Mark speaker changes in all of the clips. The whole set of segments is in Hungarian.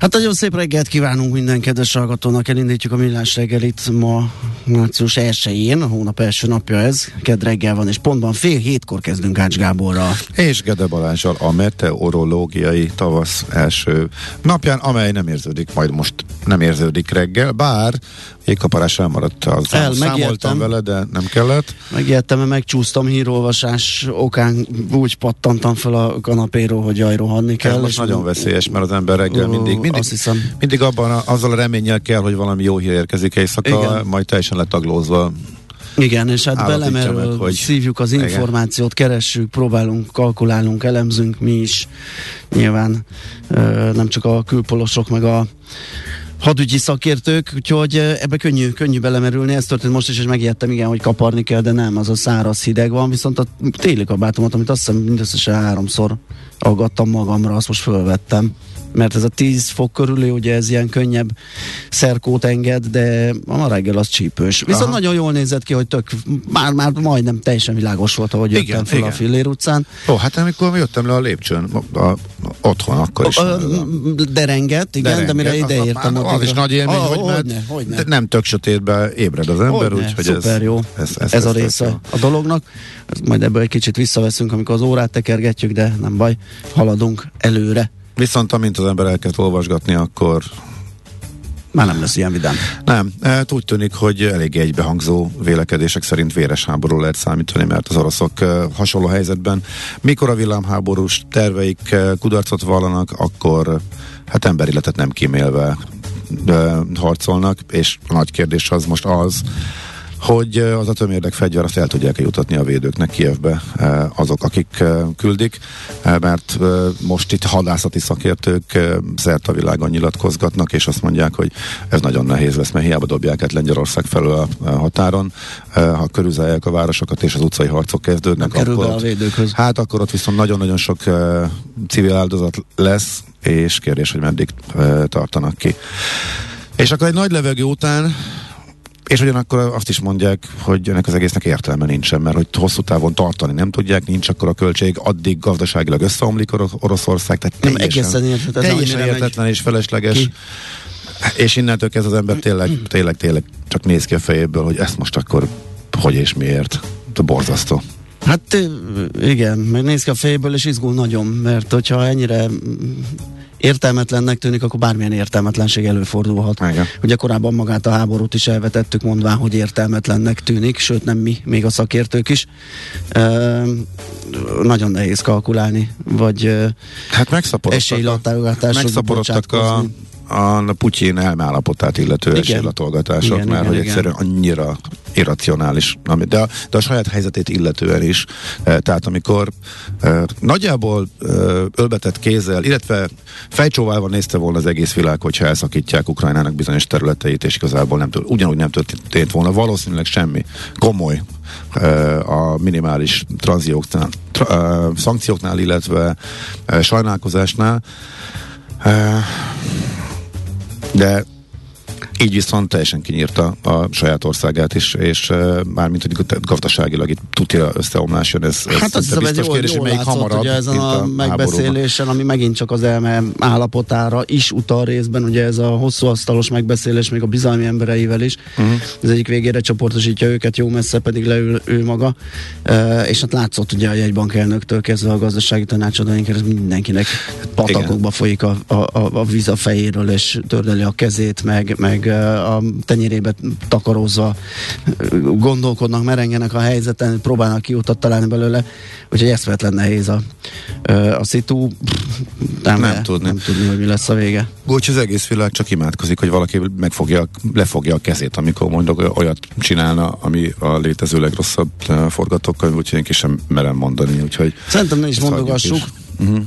Speaker 1: Hát nagyon szép reggelt kívánunk minden kedves hallgatónak, elindítjuk a millás reggelit ma március 1-én, a hónap első napja ez, ked reggel van, és pontban fél hétkor kezdünk Ács Gáborral.
Speaker 2: És Gede Balázsal a meteorológiai tavasz első napján, amely nem érződik, majd most nem érződik reggel, bár jégkaparás elmaradt, az
Speaker 1: El,
Speaker 2: számoltam vele, de nem kellett.
Speaker 1: Megijedtem, mert megcsúsztam hírolvasás okán, úgy pattantam fel a kanapéról, hogy jaj, rohanni kell.
Speaker 2: Ez most nagyon veszélyes, mert az ember reggel mindig, mindig,
Speaker 1: azt hiszem.
Speaker 2: mindig abban a, azzal a reménnyel kell, hogy valami jó hír érkezik éjszaka,
Speaker 1: Igen.
Speaker 2: majd teljesen letaglózva.
Speaker 1: Igen, és hát belemerül,
Speaker 2: meg, hogy-
Speaker 1: szívjuk az
Speaker 2: Igen.
Speaker 1: információt, keressük, próbálunk, kalkulálunk, elemzünk mi is. Nyilván ö, nem csak a külpolosok, meg a hadügyi szakértők, úgyhogy ö, ebbe könnyű, könnyű belemerülni. Ez történt most is, és megijedtem, igen, hogy kaparni kell, de nem, az a száraz hideg van, viszont a téli kabátomat, amit azt hiszem mindösszesen háromszor aggattam magamra, azt most fölvettem mert ez a 10 fok körüli, ugye ez ilyen könnyebb szerkót enged, de a reggel az csípős. Viszont
Speaker 2: Aha.
Speaker 1: nagyon jól nézett ki, hogy tök, már, már majdnem teljesen világos volt, ahogy jöttem
Speaker 2: Igen,
Speaker 1: fel a
Speaker 2: igen.
Speaker 1: Fillér utcán.
Speaker 2: Ó, hát amikor jöttem le a lépcsőn, a, a, otthon akkor is.
Speaker 1: Ö, Derengett, igen, de, mire ide
Speaker 2: Az-
Speaker 1: értem.
Speaker 2: Az, az
Speaker 1: addigra-
Speaker 2: is nagy élmény,
Speaker 1: Ah,
Speaker 2: hogy mert
Speaker 1: hogyne, hogyne.
Speaker 2: de nem tök sötétben ébred az ember, úgyhogy ez,
Speaker 1: jó.
Speaker 2: Ez,
Speaker 1: Ez, ez, a része a dolognak. Majd ebből egy kicsit visszaveszünk, amikor az órát tekergetjük, de nem baj, haladunk előre.
Speaker 2: Viszont amint az ember elkezd olvasgatni, akkor
Speaker 1: Már nem lesz ilyen vidám.
Speaker 2: nem. Hát úgy tűnik, hogy elég egybehangzó vélekedések szerint véres háború lehet számítani, mert az oroszok hasonló helyzetben, mikor a villámháborús terveik kudarcot vallanak, akkor hát emberéletet nem kímélve harcolnak, és a nagy kérdés az most az, hogy az atomérdek fegyver azt el tudják jutatni a védőknek Kievbe azok, akik küldik, mert most itt hadászati szakértők szerte a világon nyilatkozgatnak, és azt mondják, hogy ez nagyon nehéz lesz, mert hiába dobják át Lengyelország felől a, határon, ha körülzálják a városokat, és az utcai harcok kezdődnek,
Speaker 1: Nem
Speaker 2: akkor,
Speaker 1: a védőkhöz.
Speaker 2: hát akkor ott viszont nagyon-nagyon sok civil áldozat lesz, és kérdés, hogy meddig tartanak ki. És akkor egy nagy levegő után és ugyanakkor azt is mondják, hogy ennek az egésznek értelme nincsen, mert hogy hosszú távon tartani nem tudják, nincs akkor a költség, addig gazdaságilag összeomlik Oro- Oroszország, tehát
Speaker 1: Nem
Speaker 2: teljesen,
Speaker 1: egészen
Speaker 2: teljesen értetlen és felesleges.
Speaker 1: ki.
Speaker 2: És innentől kezdve az ember tényleg, tényleg, tényleg csak néz ki a fejéből, hogy ezt most akkor hogy és miért. De borzasztó.
Speaker 1: Hát igen, meg néz ki a fejéből, és izgul nagyon, mert hogyha ennyire értelmetlennek tűnik, akkor bármilyen értelmetlenség előfordulhat.
Speaker 2: Igen.
Speaker 1: Ugye korábban magát a háborút is elvetettük, mondván, hogy értelmetlennek tűnik, sőt nem mi, még a szakértők is. Ö, nagyon nehéz kalkulálni, vagy
Speaker 2: Hát megszaporodtak, a,
Speaker 1: esélylatálgatásokba
Speaker 2: megszaporodtak a. a Putyin elmeállapotát illető esélylatolgatások, mert
Speaker 1: igen,
Speaker 2: hogy
Speaker 1: igen.
Speaker 2: egyszerűen annyira irracionális, de a, de a saját helyzetét illetően is. Eh, Tehát amikor eh, nagyjából eh, ölbetett kézzel, illetve fejcsóválva nézte volna az egész világ, hogyha elszakítják Ukrajnának bizonyos területeit, és igazából nem ugyanúgy nem történt volna valószínűleg semmi komoly a minimális tranzióknál, tra, szankcióknál, illetve sajnálkozásnál. Eh, De így viszont teljesen kinyírta a saját országát is, és uh, mármint, hogy gazdaságilag itt tutira összeomlás jön, ez, ez
Speaker 1: Hát ez
Speaker 2: biztos
Speaker 1: jól,
Speaker 2: kérdés,
Speaker 1: jól
Speaker 2: melyik
Speaker 1: látszott
Speaker 2: hamarabb,
Speaker 1: ugye ezen
Speaker 2: mint
Speaker 1: a,
Speaker 2: a
Speaker 1: megbeszélésen, ami megint csak az elme állapotára is utal részben, ugye ez a hosszú asztalos megbeszélés még a bizalmi embereivel is. Uh-huh. Az egyik végére csoportosítja őket, jó messze pedig leül ő maga. Uh, és hát látszott ugye a jegybank elnöktől kezdve a gazdasági tanácsadóink, ez mindenkinek patakokba folyik a, a, a, a víz a fejéről, és tördeli a kezét, meg, meg a tenyerébe takarózva gondolkodnak, merengenek a helyzeten, próbálnak kiutat találni belőle, úgyhogy eszvetlen nehéz a, a szitu. Nem,
Speaker 2: Nem tudni.
Speaker 1: Nem tudni, hogy mi lesz a vége.
Speaker 2: Úgyhogy az egész világ csak imádkozik, hogy valaki megfogja, lefogja a kezét, amikor mondok olyat csinálna, ami a létező legrosszabb forgatókönyv, úgyhogy én ki sem merem mondani. Úgyhogy
Speaker 1: Szerintem ne is mondogassuk.
Speaker 2: is. Uh-huh.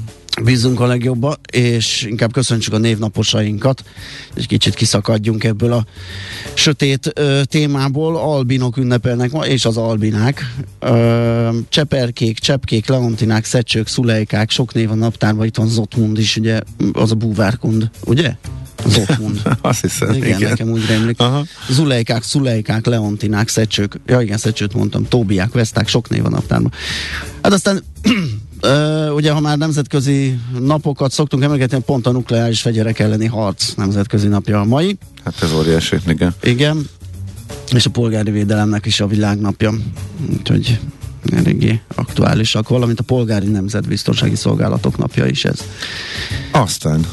Speaker 1: Bízunk a legjobba, és inkább köszöntsük a névnaposainkat, és kicsit kiszakadjunk ebből a sötét ö, témából. Albinok ünnepelnek ma, és az albinák. Ö, cseperkék, cseppkék, leontinák, szecsők, szulejkák, sok név a naptárban, itt van Zotmund is, ugye, az a búvárkund, ugye? Dortmund.
Speaker 2: Azt hiszem,
Speaker 1: igen,
Speaker 2: igen.
Speaker 1: nekem úgy rémlik.
Speaker 2: Aha.
Speaker 1: Zuleikák, Szulejkák, Leontinák, Szecsők, ja igen, Szecsőt mondtam, Tóbiák, Veszták, sok név a naptárban. Hát aztán Ö, ugye, ha már nemzetközi napokat szoktunk emlegetni, pont a nukleáris fegyverek elleni harc nemzetközi napja a mai.
Speaker 2: Hát ez óriási, igen.
Speaker 1: Igen. És a polgári védelemnek is a világnapja. Úgyhogy eléggé aktuálisak, valamint a polgári nemzetbiztonsági szolgálatok napja is ez.
Speaker 2: Aztán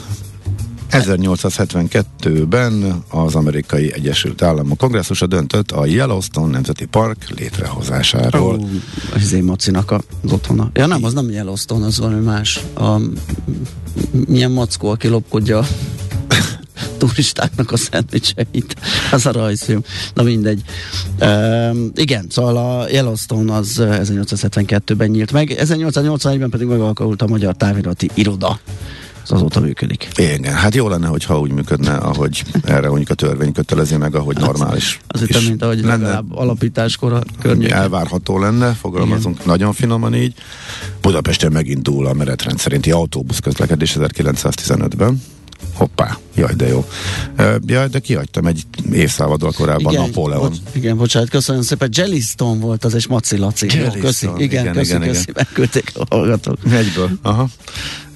Speaker 2: 1872-ben az amerikai Egyesült Államok kongresszusa döntött a Yellowstone Nemzeti Park létrehozásáról.
Speaker 1: Ó, az én macinak az otthona. Ja nem, az nem Yellowstone, az valami más. A, milyen mackó, aki lopkodja turistáknak a szendvicseit. Az a rajzfilm. Na mindegy. Um, igen, szóval a Yellowstone az 1872-ben nyílt meg, 1881-ben pedig megalakult a Magyar Távirati Iroda. Ez azóta működik.
Speaker 2: Igen, hát jó lenne, hogyha úgy működne, ahogy erre mondjuk a törvény kötelezi meg, ahogy normális.
Speaker 1: Az itt, mint ahogy
Speaker 2: lenne,
Speaker 1: legalább alapításkor környéken.
Speaker 2: Elvárható lenne, fogalmazunk Igen. nagyon finoman így. Budapesten megindul a menetrend szerinti autóbusz közlekedés 1915-ben. Hoppá, jaj, de jó. Uh, jaj, de kihagytam egy évszázaddal korábban
Speaker 1: igen,
Speaker 2: Napóleon.
Speaker 1: Bocs, igen, bocsánat, köszönöm szépen. Jellystone volt az, és Maci Laci. Jó, köszi, igen, igen, köszi, igen, köszi, igen. megküldték a hallgatók.
Speaker 2: Egyből, aha.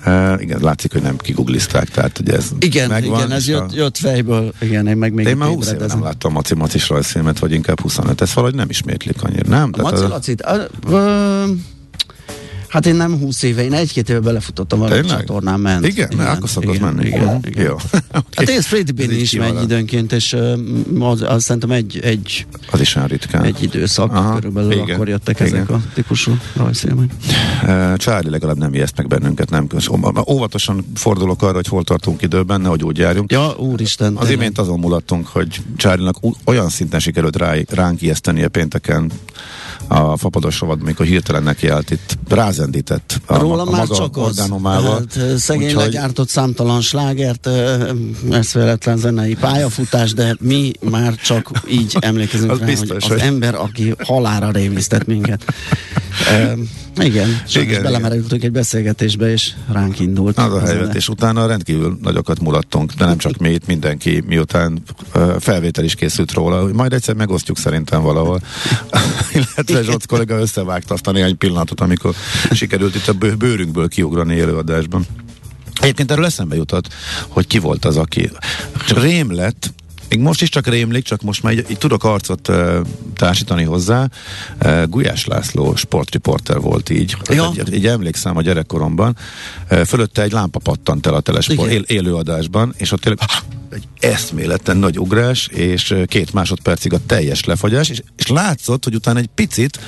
Speaker 2: Uh, igen, látszik, hogy nem kiguglizták, tehát ugye ez
Speaker 1: Igen,
Speaker 2: megvan,
Speaker 1: igen, ez jött, jött fejből, igen, én meg még
Speaker 2: én már 20 éve nem láttam Maci Macis rajzfilmet, vagy inkább 25, ez valahogy nem ismétlik annyira, nem?
Speaker 1: A Maci Lacit, a, a, Hát én nem 20 éve, én egy-két éve belefutottam valami csatornán ment.
Speaker 2: Igen, igen akkor szokott
Speaker 1: igen,
Speaker 2: menni.
Speaker 1: Igen, uh-huh. igen. Jó. Hát
Speaker 2: ez
Speaker 1: Freddy Bin is megy van. időnként, és az, az szerintem egy, egy,
Speaker 2: az is ritkán.
Speaker 1: egy időszak Aha, körülbelül igen, akkor jöttek igen. ezek a típusú rajzfilmek.
Speaker 2: Charlie legalább nem ijeszt meg bennünket, nem. Óvatosan fordulok arra, hogy hol tartunk időben, nehogy úgy járjunk.
Speaker 1: Ja, úristen.
Speaker 2: Az imént azon mulattunk, hogy Charlie-nak olyan szinten sikerült rá, ránk ijeszteni a pénteken a fapados rovad, amikor hirtelen nekiállt itt rázendített a,
Speaker 1: Róla
Speaker 2: a
Speaker 1: már
Speaker 2: maga
Speaker 1: csak az.
Speaker 2: Hát,
Speaker 1: szegény Úgyhogy... legyártott számtalan slágert, ez véletlen zenei pályafutás, de mi már csak így emlékezünk
Speaker 2: az
Speaker 1: rá,
Speaker 2: biztos,
Speaker 1: hogy az
Speaker 2: hogy...
Speaker 1: ember, aki halára rémisztett minket. Igen, és igen, belemerültünk egy beszélgetésbe, és ránk indult.
Speaker 2: Az a helyzet, és utána rendkívül nagyokat mulattunk, de nem csak mi itt, mindenki, miután felvétel is készült róla, hogy majd egyszer megosztjuk szerintem valahol. Illetve Zsoc kollega összevágta azt a néhány pillanatot, amikor sikerült itt a bőrünkből kiugrani élőadásban. Egyébként erről eszembe jutott, hogy ki volt az, aki rém lett, még most is csak rémlik, csak most már így, így tudok arcot uh, társítani hozzá. Uh, Gulyás László sportriporter volt így. Ja. Így, így emlékszem a gyerekkoromban. Uh, fölötte egy lámpa pattant el a telesport él, élőadásban, és ott tényleg egy eszméleten nagy ugrás, és két másodpercig a teljes lefagyás, és, és látszott, hogy utána egy picit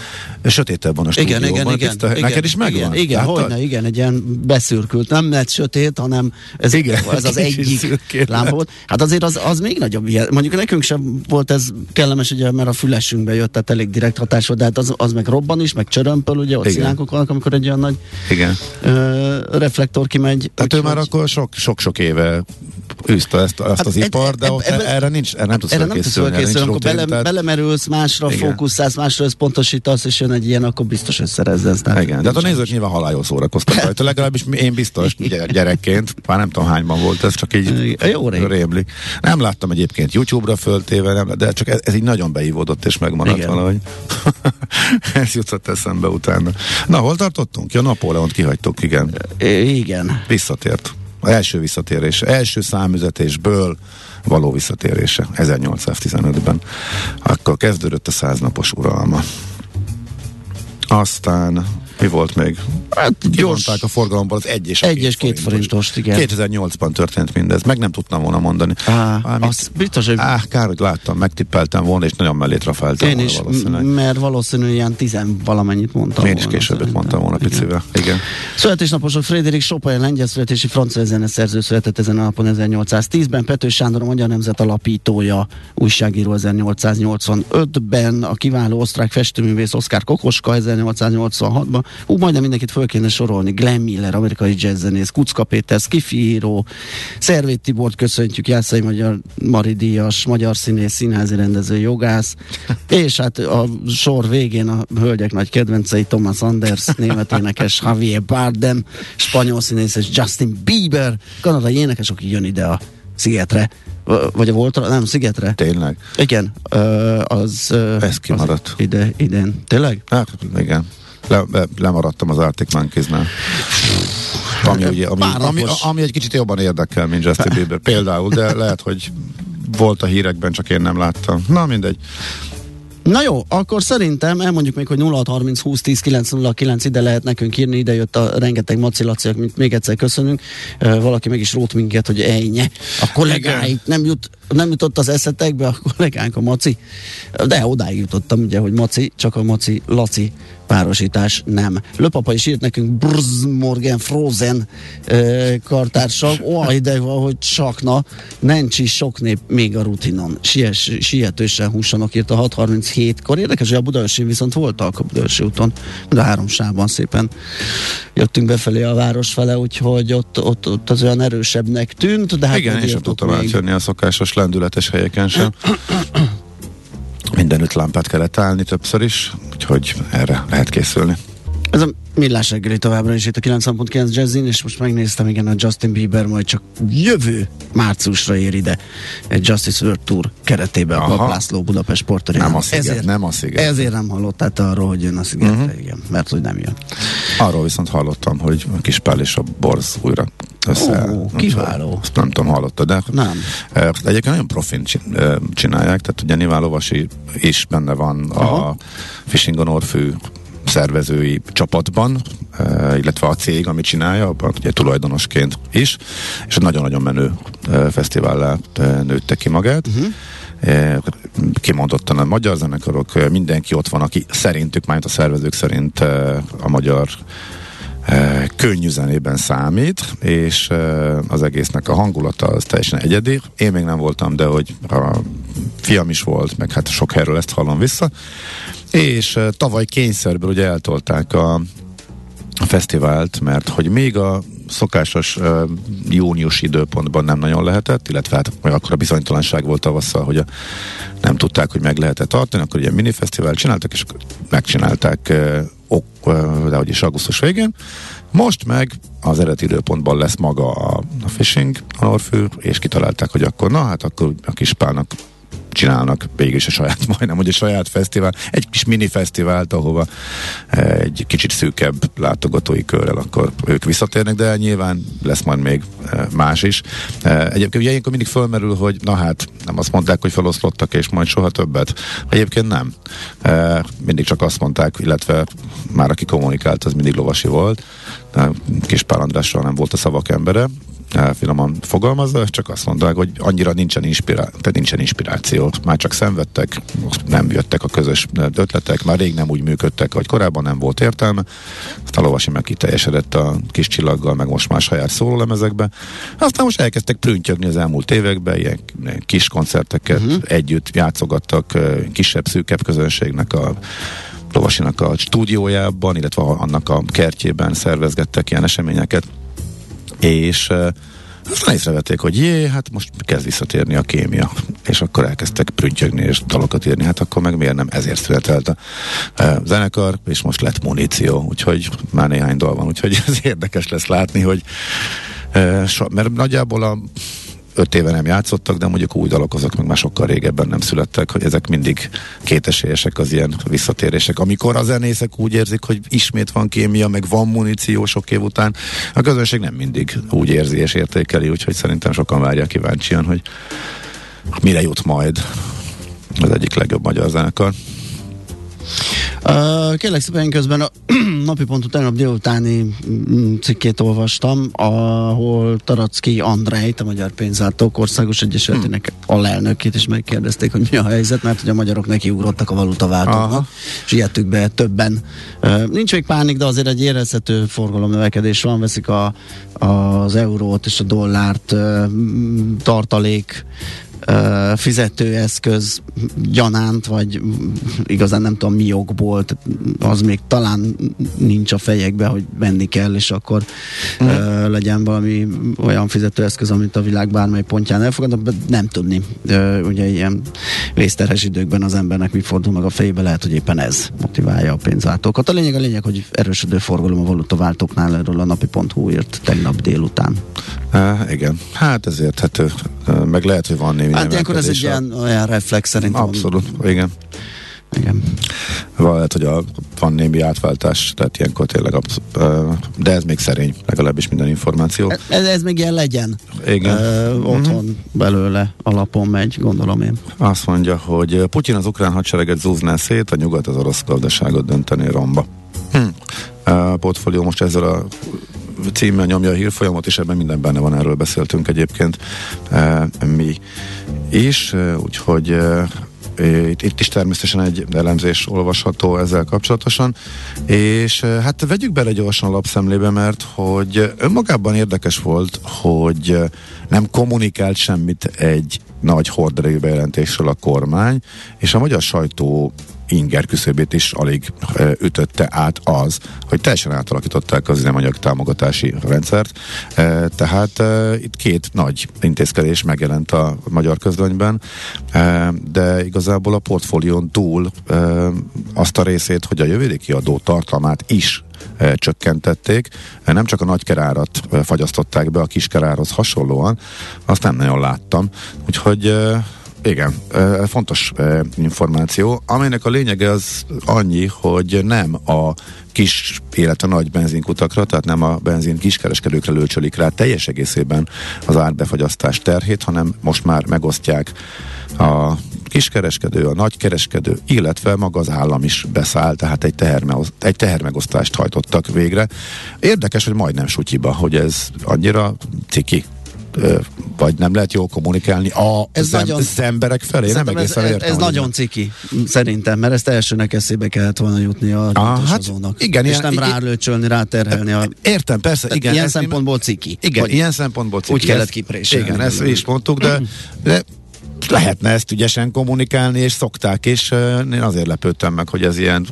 Speaker 2: sötétebb van a stúdióban.
Speaker 1: Igen, igen, igen. Igen
Speaker 2: neked is megvan?
Speaker 1: Igen, igen hogyne, igen, egy ilyen beszürkült, nem lett sötét, hanem ez, igen, ez az egyik lámpa volt. Hát azért az, az még nagyobb ilyen. Mondjuk nekünk sem volt ez kellemes, ugye, mert a fülesünkbe jött, tehát elég direkt hatás volt, de hát az, az meg robban is, meg csörömpöl, ugye, ott szilánkok vannak, amikor egy olyan nagy
Speaker 2: igen.
Speaker 1: Ö, reflektor kimegy.
Speaker 2: Tehát ő már akkor sok-sok éve űzte ezt, ezt hát az ipar, de ott ebbe, erre, nincs, erre nem tudsz erre nem tudsz felkészülni.
Speaker 1: Amikor bele, tehát... belemerülsz, másra Igen. fókuszálsz, másra összpontosítasz, és jön egy ilyen, akkor biztos összerezzensz.
Speaker 2: Igen, de hát a nézők nyilván halályos szórakoztak rajta, legalábbis én biztos gyerekként, már nem tudom hányban volt ez, csak így rémlik. Nem láttam egyébként YouTube-ra föltéve, nem, de csak ez, ez így nagyon beívódott és megmaradt Igen. valahogy. ez jutott eszembe utána. Na, hol tartottunk? Ja, Napóleont kihagytuk, igen.
Speaker 1: Igen.
Speaker 2: Visszatért első visszatérés, első számüzetésből való visszatérése 1815-ben. Akkor kezdődött a száznapos uralma. Aztán mi volt még?
Speaker 1: Hát gyors.
Speaker 2: a forgalomból az egy és,
Speaker 1: egy két és két forintos, igen.
Speaker 2: 2008-ban történt mindez, meg nem tudtam volna mondani.
Speaker 1: Á, Valami, az biztos, hogy...
Speaker 2: Á, kár, hogy láttam, megtippeltem volna, és nagyon mellé trafáltam
Speaker 1: Én is, valószínűleg. mert valószínűleg ilyen tizen valamennyit mondtam
Speaker 2: Én is későbbet mondtam volna igen. picivel. Igen.
Speaker 1: Születésnaposok Frédéric Chopin, lengyel születési francia zeneszerző született ezen a napon 1810-ben, Pető Sándor a Magyar Nemzet alapítója, újságíró 1885-ben, a kiváló osztrák festőművész Oszkár Kokoska 1886-ban, Hú, majdnem mindenkit föl kéne sorolni. Glenn Miller, amerikai jazzzenész, Kucka Péter, Skifi Szervét Tibort köszöntjük, Jászai Magyar Maridias, magyar színész, színházi rendező, jogász, és hát a sor végén a hölgyek nagy kedvencei Thomas Anders, német énekes Javier Bardem, spanyol színész és Justin Bieber, kanadai énekes, aki jön ide a szigetre, vagy a Voltra, nem, Szigetre.
Speaker 2: Tényleg?
Speaker 1: Igen, az...
Speaker 2: Ez kimaradt.
Speaker 1: Az ide, idén. Tényleg?
Speaker 2: Hát, igen. Le, le, lemaradtam az Arctic Monkeys-nál. Ami, ugye, ami, ami, ami, egy kicsit jobban érdekel, mint Justin Bieber például, de lehet, hogy volt a hírekben, csak én nem láttam. Na mindegy.
Speaker 1: Na jó, akkor szerintem elmondjuk még, hogy 0630 20 10 909 ide lehet nekünk írni, ide jött a rengeteg macilaci, amit még egyszer köszönünk. Uh, valaki meg is rót minket, hogy ejnye. A kollégáit nem, jut, nem jutott az eszetekbe a kollégánk a maci. De odáig jutottam ugye, hogy maci, csak a maci Laci párosítás nem. Löpapa is írt nekünk Brz Morgan Frozen ö, kartársak, ó, ide van, hogy sakna, nincs is sok nép még a rutinon. Sies, sietősen húsanak írt a 6.37-kor. Érdekes, hogy a Budaörsi viszont voltak a Budaörsi úton, de három sávban szépen jöttünk befelé a város fele, úgyhogy ott, ott, ott az olyan erősebbnek tűnt, de hát
Speaker 2: Igen, és ott tudtam átjönni a szokásos lendületes helyeken sem. Mindenütt lámpát kellett állni többször is, úgyhogy erre lehet készülni.
Speaker 1: Ez a millás reggeli továbbra is itt a 90.9 Jazzin, és most megnéztem, igen, a Justin Bieber majd csak jövő márciusra ér ide egy Justice World Tour keretében a Paplászló Budapest Sportarénában.
Speaker 2: Nem a sziget, ezért, nem a sziget.
Speaker 1: Ezért nem hallottál arról, hogy jön a szigetre, uh-huh. igen, mert hogy nem jön.
Speaker 2: Arról viszont hallottam, hogy a Kispál és a Borz újra össze.
Speaker 1: Ó, kiváló.
Speaker 2: Azt nem tudom, hallottad, de
Speaker 1: nem.
Speaker 2: egyébként nagyon profin csinálják, tehát ugye nyilván Lovasi is benne van Aha. a Fishing on Orfű szervezői csapatban, illetve a cég, amit csinálja, abban ugye tulajdonosként is, és nagyon-nagyon menő fesztivállá nőtte ki magát. Uh-huh. Kimondottan a magyar zenekarok, mindenki ott van, aki szerintük, majd a szervezők szerint a magyar könnyű zenében számít, és az egésznek a hangulata az teljesen egyedi. Én még nem voltam, de hogy a fiam is volt, meg hát sok helyről ezt hallom vissza. És tavaly kényszerből ugye eltolták a, a fesztivált, mert hogy még a szokásos uh, június időpontban nem nagyon lehetett, illetve hát akkor a bizonytalanság volt tavasszal, hogy a, nem tudták, hogy meg lehetett tartani, akkor ugye minifesztivál csináltak, és megcsinálták uh, de hogy is augusztus végén. Most meg az eredeti időpontban lesz maga a, a fishing, a Norfő, és kitalálták, hogy akkor na, hát akkor a kispának csinálnak végig is a saját, majdnem, hogy a saját fesztivál, egy kis mini fesztivált, ahova eh, egy kicsit szűkebb látogatói körrel akkor ők visszatérnek, de nyilván lesz majd még eh, más is. Eh, egyébként ugye ilyenkor mindig fölmerül, hogy na hát, nem azt mondták, hogy feloszlottak, és majd soha többet. Egyébként nem. Mindig csak azt mondták, illetve már aki kommunikált, az mindig lovasi volt. Kis Pál András nem volt a szavak embere, finoman fogalmazza, csak azt mondták, hogy annyira nincsen, inspirá- tehát nincsen inspiráció. Már csak szenvedtek, nem jöttek a közös ötletek, már rég nem úgy működtek, hogy korábban nem volt értelme. Aztán a lovasi meg kiteljesedett a kis csillaggal, meg most már saját szólólemezekbe. Aztán most elkezdtek prüntjögni az elmúlt években, ilyen kis koncerteket uh-huh. együtt játszogattak kisebb, szűkebb közönségnek a lovasinak a stúdiójában, illetve annak a kertjében szervezgettek ilyen eseményeket és aztán észrevették, hogy jé, hát most kezd visszatérni a kémia. És akkor elkezdtek prüntjögni és dalokat írni, hát akkor meg miért nem ezért született a, a zenekar, és most lett muníció, úgyhogy már néhány dal van, úgyhogy ez érdekes lesz látni, hogy mert nagyjából a öt éve nem játszottak, de mondjuk új dalok azok meg már sokkal régebben nem születtek, hogy ezek mindig kétesélyesek az ilyen visszatérések. Amikor a zenészek úgy érzik, hogy ismét van kémia, meg van muníció sok év után, a közönség nem mindig úgy érzi és értékeli, úgyhogy szerintem sokan várják kíváncsian, hogy mire jut majd az egyik legjobb magyar zenekar.
Speaker 1: Uh, kérlek szépen közben a napi pont tegnap délutáni mm, cikkét olvastam, ahol Taracki Andrej, a Magyar Pénzártók Országos Egyesületének hmm. alelnökét is megkérdezték, hogy mi a helyzet, mert hogy a magyarok neki ugrottak a valutaváltóknak, és ilyettük be többen. Uh, nincs még pánik, de azért egy érezhető forgalomnövekedés van, veszik a, az eurót és a dollárt uh, tartalék fizetőeszköz gyanánt, vagy igazán nem tudom mi jogból, az még talán nincs a fejekbe, hogy venni kell, és akkor mm. uh, legyen valami olyan fizetőeszköz, amit a világ bármely pontján elfogadnak, nem tudni. Uh, ugye ilyen vészterhes időkben az embernek mi fordul meg a fejébe, lehet, hogy éppen ez motiválja a pénzváltókat. A lényeg a lényeg, hogy erősödő forgalom a valutaváltóknál erről a napi.hu írt tegnap délután.
Speaker 2: Uh, igen, hát ez érthető. Uh, meg lehet, hogy van némi
Speaker 1: Hát ilyenkor ez egy ilyen olyan reflex szerintem.
Speaker 2: Abszolút, igen.
Speaker 1: Igen.
Speaker 2: Lehet, hogy a, van némi átváltás, tehát ilyenkor tényleg, de ez még szerény, legalábbis minden információ.
Speaker 1: E, ez, ez még ilyen legyen.
Speaker 2: Igen.
Speaker 1: Ö, otthon mm-hmm. belőle alapon megy, gondolom én.
Speaker 2: Azt mondja, hogy Putyin az ukrán hadsereget zúzná szét, a nyugat az orosz gazdaságot dönteni romba. Hm. A portfólió most ezzel a címmel nyomja a hírfolyamot, és ebben minden benne van, erről beszéltünk egyébként e, mi is, úgyhogy itt, itt is természetesen egy elemzés olvasható ezzel kapcsolatosan, és hát vegyük bele gyorsan a lapszemlébe, mert hogy önmagában érdekes volt, hogy nem kommunikált semmit egy nagy horderejű bejelentésről a kormány, és a magyar sajtó inger küszöbét is alig ütötte át az, hogy teljesen átalakították az üzemanyag támogatási rendszert. Tehát itt két nagy intézkedés megjelent a magyar közlönyben, de igazából a portfólión túl azt a részét, hogy a jövedéki adó tartalmát is csökkentették. Nem csak a nagykerárat e, fagyasztották be a kiskerárhoz hasonlóan, azt nem nagyon láttam. Úgyhogy igen, fontos információ, amelynek a lényege az annyi, hogy nem a kis, illetve nagy benzinkutakra, tehát nem a benzin kiskereskedőkre lőcsölik rá teljes egészében az árbefagyasztás terhét, hanem most már megosztják a kiskereskedő, a nagykereskedő, illetve maga az állam is beszáll, tehát egy, teherme, egy tehermegosztást hajtottak végre. Érdekes, hogy majdnem sutyiba, hogy ez annyira ciki vagy nem lehet jól kommunikálni a ez zem, nagyon, az emberek felé? Nem egészen
Speaker 1: ez,
Speaker 2: értem,
Speaker 1: ez nagyon ciki, szerintem, mert ezt elsőnek eszébe kellett volna jutni a ah, hát, Igen, és ilyen, nem rálőcsölni, ráterhelni. A,
Speaker 2: értem, persze. Igen,
Speaker 1: ilyen szempontból ciki.
Speaker 2: Igen, ilyen szempontból ciki.
Speaker 1: Úgy kellett kipréselni.
Speaker 2: Igen, ezt is mondtuk, de, de lehetne ezt ügyesen kommunikálni, és szokták, és én azért lepődtem meg, hogy ez ilyen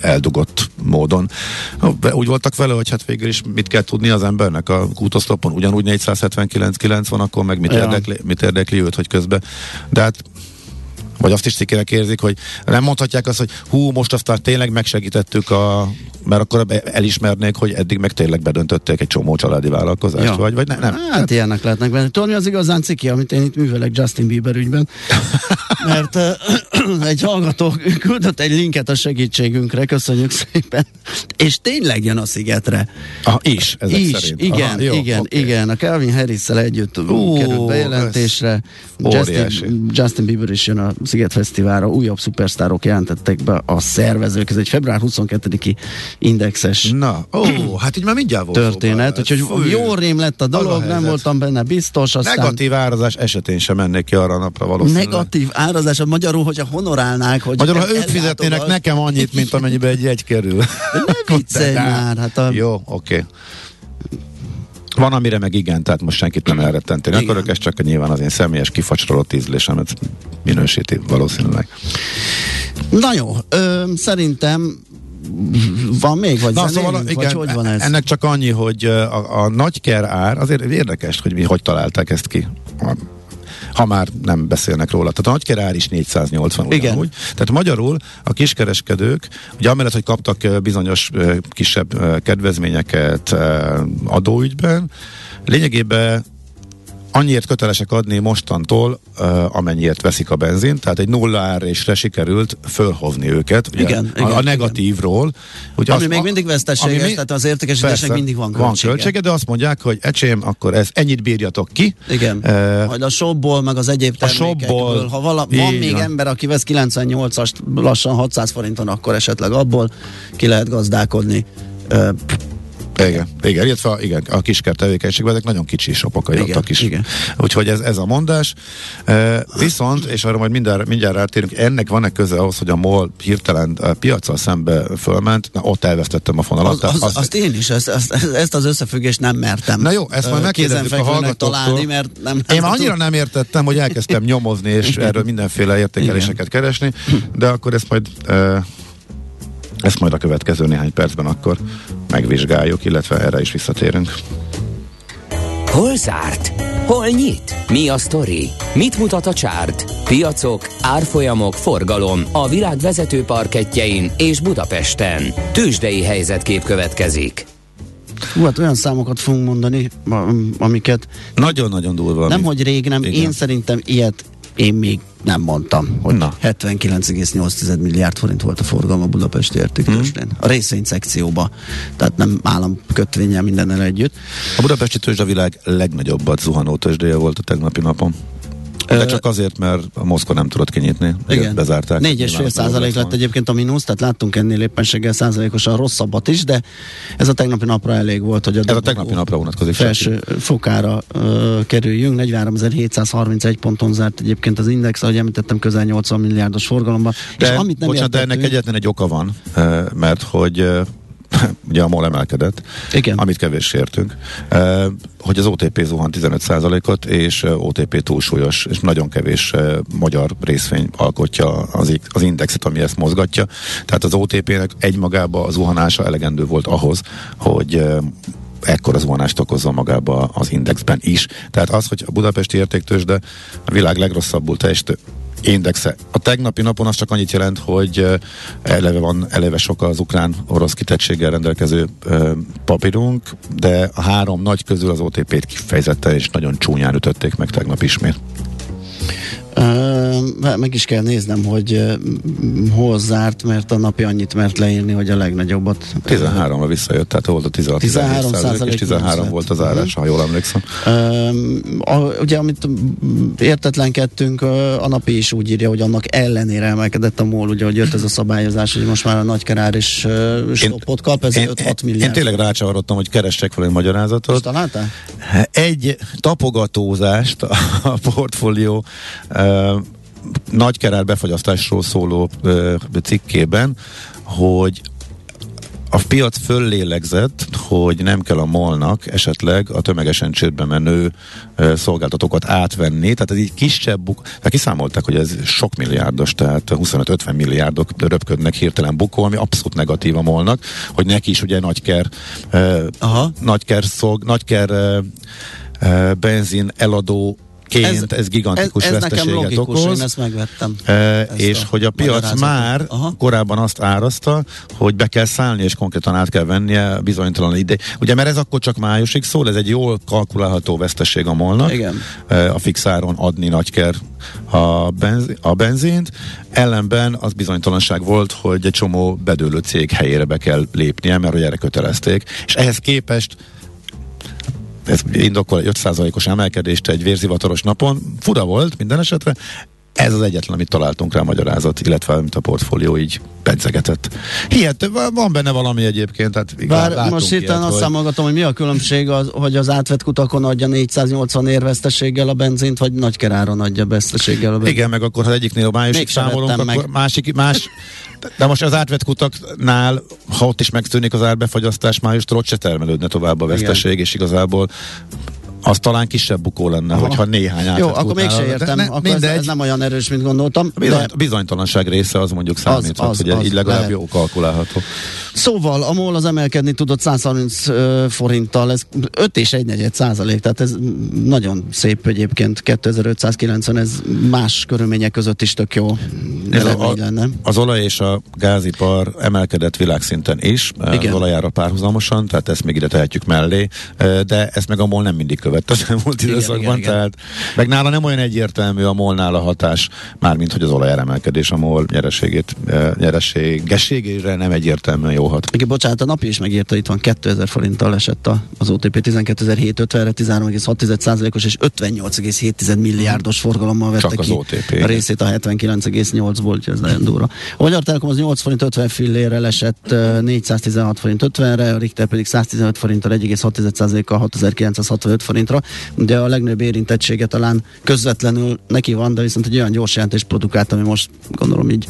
Speaker 2: eldugott módon. Úgy voltak vele, hogy hát végül is mit kell tudni az embernek a kútoszlopon, ugyanúgy 479-9 van, akkor meg mit, ja. érdekli, mit érdekli őt, hogy közben. De hát vagy azt is cikinek érzik, hogy nem mondhatják azt, hogy hú, most aztán tényleg megsegítettük a mert akkor elismernék, hogy eddig meg tényleg bedöntötték egy csomó családi vállalkozást, ja. vagy, vagy ne, nem?
Speaker 1: Hát, hát ilyenek lehetnek benne. Tudod, mi az igazán ciki, amit én itt művelek Justin Bieber ügyben? Mert uh, egy hallgató küldött egy linket a segítségünkre, köszönjük szépen, és tényleg jön a szigetre.
Speaker 2: Ah, is, ezek
Speaker 1: is,
Speaker 2: szerint.
Speaker 1: igen, Aha, jó, igen, okay. igen. A Calvin harris együtt uh, került bejelentésre. Justin, Justin Bieber is jön a Sziget Fesztiválra, újabb szupersztárok jelentettek be a szervezők. Ez egy február 22-i indexes
Speaker 2: Na, ó, hát így már mindjárt volt
Speaker 1: történet, úgyhogy jó rém lett a dolog, a nem voltam benne biztos.
Speaker 2: Aztán... Negatív árazás esetén sem mennék ki arra a napra valószínűleg.
Speaker 1: Negatív árazás, a magyarul, hogyha honorálnák, hogy
Speaker 2: Magyarul, ha ők fizetnének nekem annyit, mint amennyibe egy jegy kerül.
Speaker 1: Ne viccelj már, hát a...
Speaker 2: Jó, oké. Okay. Van, amire meg igen, tehát most senkit nem elrettenteni akarok, ez csak nyilván az én személyes kifacsarolott ízlésemet minősíti valószínűleg.
Speaker 1: Na jó, ö, szerintem van még, vagy, Na, szóval, igen, vagy hogy van ez?
Speaker 2: Ennek csak annyi, hogy a, a nagy ker ár, azért érdekes, hogy mi hogy találták ezt ki ha már nem beszélnek róla. Tehát a nagykerár is 480 Igen. Ugyanúgy. Tehát magyarul a kiskereskedők, ugye amellett, hogy kaptak bizonyos kisebb kedvezményeket adóügyben, lényegében annyiért kötelesek adni mostantól, uh, amennyiért veszik a benzin, tehát egy nulla árésre sikerült fölhovni őket, ugye,
Speaker 1: igen,
Speaker 2: a,
Speaker 1: igen,
Speaker 2: a negatívról.
Speaker 1: Ugye ami az, még mindig veszteséges, ami tehát az értékesítésnek mindig van költsége.
Speaker 2: Van költsége, de azt mondják, hogy ecsém, akkor ez ennyit bírjatok ki.
Speaker 1: Igen, uh, majd a shopból, meg az egyéb termékekből, ha vala, van még van. ember, aki vesz 98-ast lassan 600 forinton, akkor esetleg abból ki lehet gazdálkodni. Uh,
Speaker 2: Igen, igen, illetve igen, a kisker tevékenységben ezek nagyon kicsi shopok a is. Igen. Úgyhogy ez, ez a mondás. E, viszont, és arra majd mindjárt, mindjárt rátérünk, ennek van-e köze ahhoz, hogy a MOL hirtelen a piacsal szembe fölment, na ott elvesztettem a fonalat.
Speaker 1: Az, az, az, azt én is, ezt, ezt, ezt az összefüggést nem mertem.
Speaker 2: Na jó, ezt majd megkérdezzük a hallgatóktól. Találni, mert nem, én annyira nem értettem, hogy elkezdtem nyomozni, és erről mindenféle értékeléseket igen. keresni, de akkor ezt majd e, ezt majd a következő néhány percben akkor megvizsgáljuk, illetve erre is visszatérünk.
Speaker 3: Hol zárt? Hol nyit? Mi a sztori? Mit mutat a csárt? Piacok, árfolyamok, forgalom a világ vezető parketjein és Budapesten. Tősdei helyzetkép következik.
Speaker 1: Hú, hát olyan számokat fogunk mondani, amiket...
Speaker 2: Nagyon-nagyon durva.
Speaker 1: Nem, hogy rég nem. Igen. Én szerintem ilyet én még nem mondtam, hogy 79,8 milliárd forint volt a forgalma Budapesti értéktősdén. Hmm. A részvény szekcióba, tehát nem állam kötvényel mindennel együtt.
Speaker 2: A Budapesti tőzsde a világ legnagyobbat zuhanó tőzsdéje volt a tegnapi napon. De csak azért, mert a Moszkva nem tudott kinyitni.
Speaker 1: Igen. Bezárták. 4,5 százalék lett egyébként a mínusz, tehát láttunk ennél éppenséggel százalékosan rosszabbat is, de ez a tegnapi napra elég volt, hogy a,
Speaker 2: ez a tegnapi napra vonatkozik.
Speaker 1: Felső fokára uh, kerüljünk. 43.731 ponton zárt egyébként az index, ahogy említettem, közel 80 milliárdos forgalomban.
Speaker 2: De, és amit nem bocsánat, de ennek egyetlen egy oka van, mert hogy ugye a MOL emelkedett, Igen. amit kevés értünk, hogy az OTP zuhan 15%-ot, és OTP túlsúlyos, és nagyon kevés magyar részvény alkotja az, az indexet, ami ezt mozgatja. Tehát az OTP-nek egymagába az zuhanása elegendő volt ahhoz, hogy ekkor az vonást okozza magába az indexben is. Tehát az, hogy a budapesti értéktősde a világ legrosszabbul teljesítő indexe. A tegnapi napon az csak annyit jelent, hogy eleve van, eleve sok az ukrán-orosz kitettséggel rendelkező papírunk, de a három nagy közül az OTP-t kifejezetten és nagyon csúnyán ütötték meg tegnap ismét.
Speaker 1: Uh, meg is kell néznem, hogy uh, hol zárt, mert a napi annyit mert leírni, hogy a legnagyobbat.
Speaker 2: 13-ra visszajött, tehát volt a 16 13 és 13 volt az árás, ha jól emlékszem.
Speaker 1: Uh, a, ugye, amit értetlenkedtünk, uh, a napi is úgy írja, hogy annak ellenére emelkedett a MOL, ugye, hogy jött ez a szabályozás, hogy most már a nagykerár is uh, kap, ez 5-6 milliárd.
Speaker 2: Én tényleg rácsavarodtam, hogy keressek fel egy magyarázatot. Most
Speaker 1: találtál?
Speaker 2: Egy tapogatózást a portfólió nagy kerár befagyasztásról szóló ö, cikkében, hogy a piac föllélegzett, hogy nem kell a molnak esetleg a tömegesen csődbe menő e, szolgáltatókat átvenni, tehát ez így kisebb buk, tehát kiszámolták, hogy ez sok milliárdos, tehát 25-50 milliárdok röpködnek hirtelen bukó, ami abszolút negatív a molnak, hogy neki is ugye nagyker, e, Aha. nagyker, szolg, nagyker e, benzin eladó ez, ez gigantikus ez, ez veszteséget nekem logikus, okoz.
Speaker 1: Én ezt megvettem.
Speaker 2: E, és hogy a piac már Aha. korábban azt árazta, hogy be kell szállni, és konkrétan át kell vennie bizonytalan ide. Ugye, mert ez akkor csak májusig szól, ez egy jól kalkulálható veszteség a molnak. Igen. E, a fixáron adni nagyker a, benzi, a benzint, ellenben az bizonytalanság volt, hogy egy csomó bedőlő cég helyére be kell lépnie, mert hogy erre kötelezték, és ehhez képest ez indokol egy 5%-os emelkedést egy vérzivataros napon. Fura volt minden esetre, ez az egyetlen, amit találtunk rá magyarázat, illetve amit a portfólió így pedzegetett. Hihető, van benne valami egyébként. Tehát
Speaker 1: Bár most hirtelen azt hogy... számolgatom, hogy mi a különbség, az, hogy az átvett kutakon adja 480 ér veszteséggel a benzint, vagy nagykeráron adja veszteséggel a benzint.
Speaker 2: Igen, meg akkor ha egyiknél a májusig számolunk, akkor meg. másik, más, de most az átvett kutaknál, ha ott is megtűnik az árbefagyasztás májustól, ott se termelődne tovább a veszteség, Igen. és igazából az talán kisebb bukó lenne, Aha. hogyha néhány
Speaker 1: Jó, akkor mégse értem, ne, akkor mindegy. Ez, ez, nem olyan erős, mint gondoltam.
Speaker 2: Bizony, de... Bizonytalanság része az mondjuk számíthat, az, az, hogy az így legalább lehet. jó kalkulálható.
Speaker 1: Szóval a MOL az emelkedni tudott 130 uh, forinttal, ez 5 és 1 negyed százalék, tehát ez nagyon szép egyébként, 2590, ez más körülmények között is tök jó
Speaker 2: ez a, lenne. Az olaj és a gázipar emelkedett világszinten is, Igen. az olajára párhuzamosan, tehát ezt még ide tehetjük mellé, de ezt meg a MOL nem mindig követte az elmúlt időszakban, igen, igen, tehát meg nála nem olyan egyértelmű a molnál a hatás, mármint hogy az olajáremelkedés a MOL nyereségét, e, nyereségességére nem egyértelműen jó hat.
Speaker 1: Igen, bocsánat, a napi is megírta, itt van 2000 forinttal esett az OTP 12.750-re, 13,6%-os és 58,7 milliárdos forgalommal vette
Speaker 2: Csak
Speaker 1: ki
Speaker 2: az OTP,
Speaker 1: a részét a 79,8 8-ból, úgyhogy ez nagyon durva. A Magyar Telekom az 8 forint 50 fillére lesett 416 forint 50-re, a Richter pedig 115 forinttal 1,6%-kal 6965 forintra. De a legnagyobb érintettsége talán közvetlenül neki van, de viszont egy olyan gyors jelentés produkált, ami most gondolom így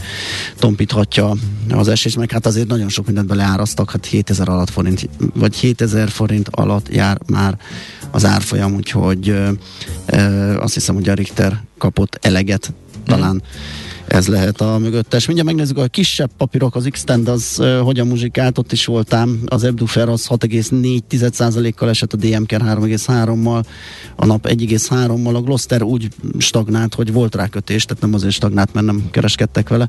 Speaker 1: tompíthatja az esés, meg hát azért nagyon sok mindent beleárasztak, hát 7000 alatt forint, vagy 7000 forint alatt jár már az árfolyam, úgyhogy ö, ö, azt hiszem, hogy a Richter kapott eleget talán. Mm ez lehet a mögöttes. Mindjárt megnézzük a kisebb papírok, az x az uh, hogyan muzsikált, ott is voltam. Az Ebdufer az 6,4%-kal esett, a DMK 3,3-mal, a nap 1,3-mal, a Gloster úgy stagnált, hogy volt rá kötés, tehát nem azért stagnált, mert nem kereskedtek vele.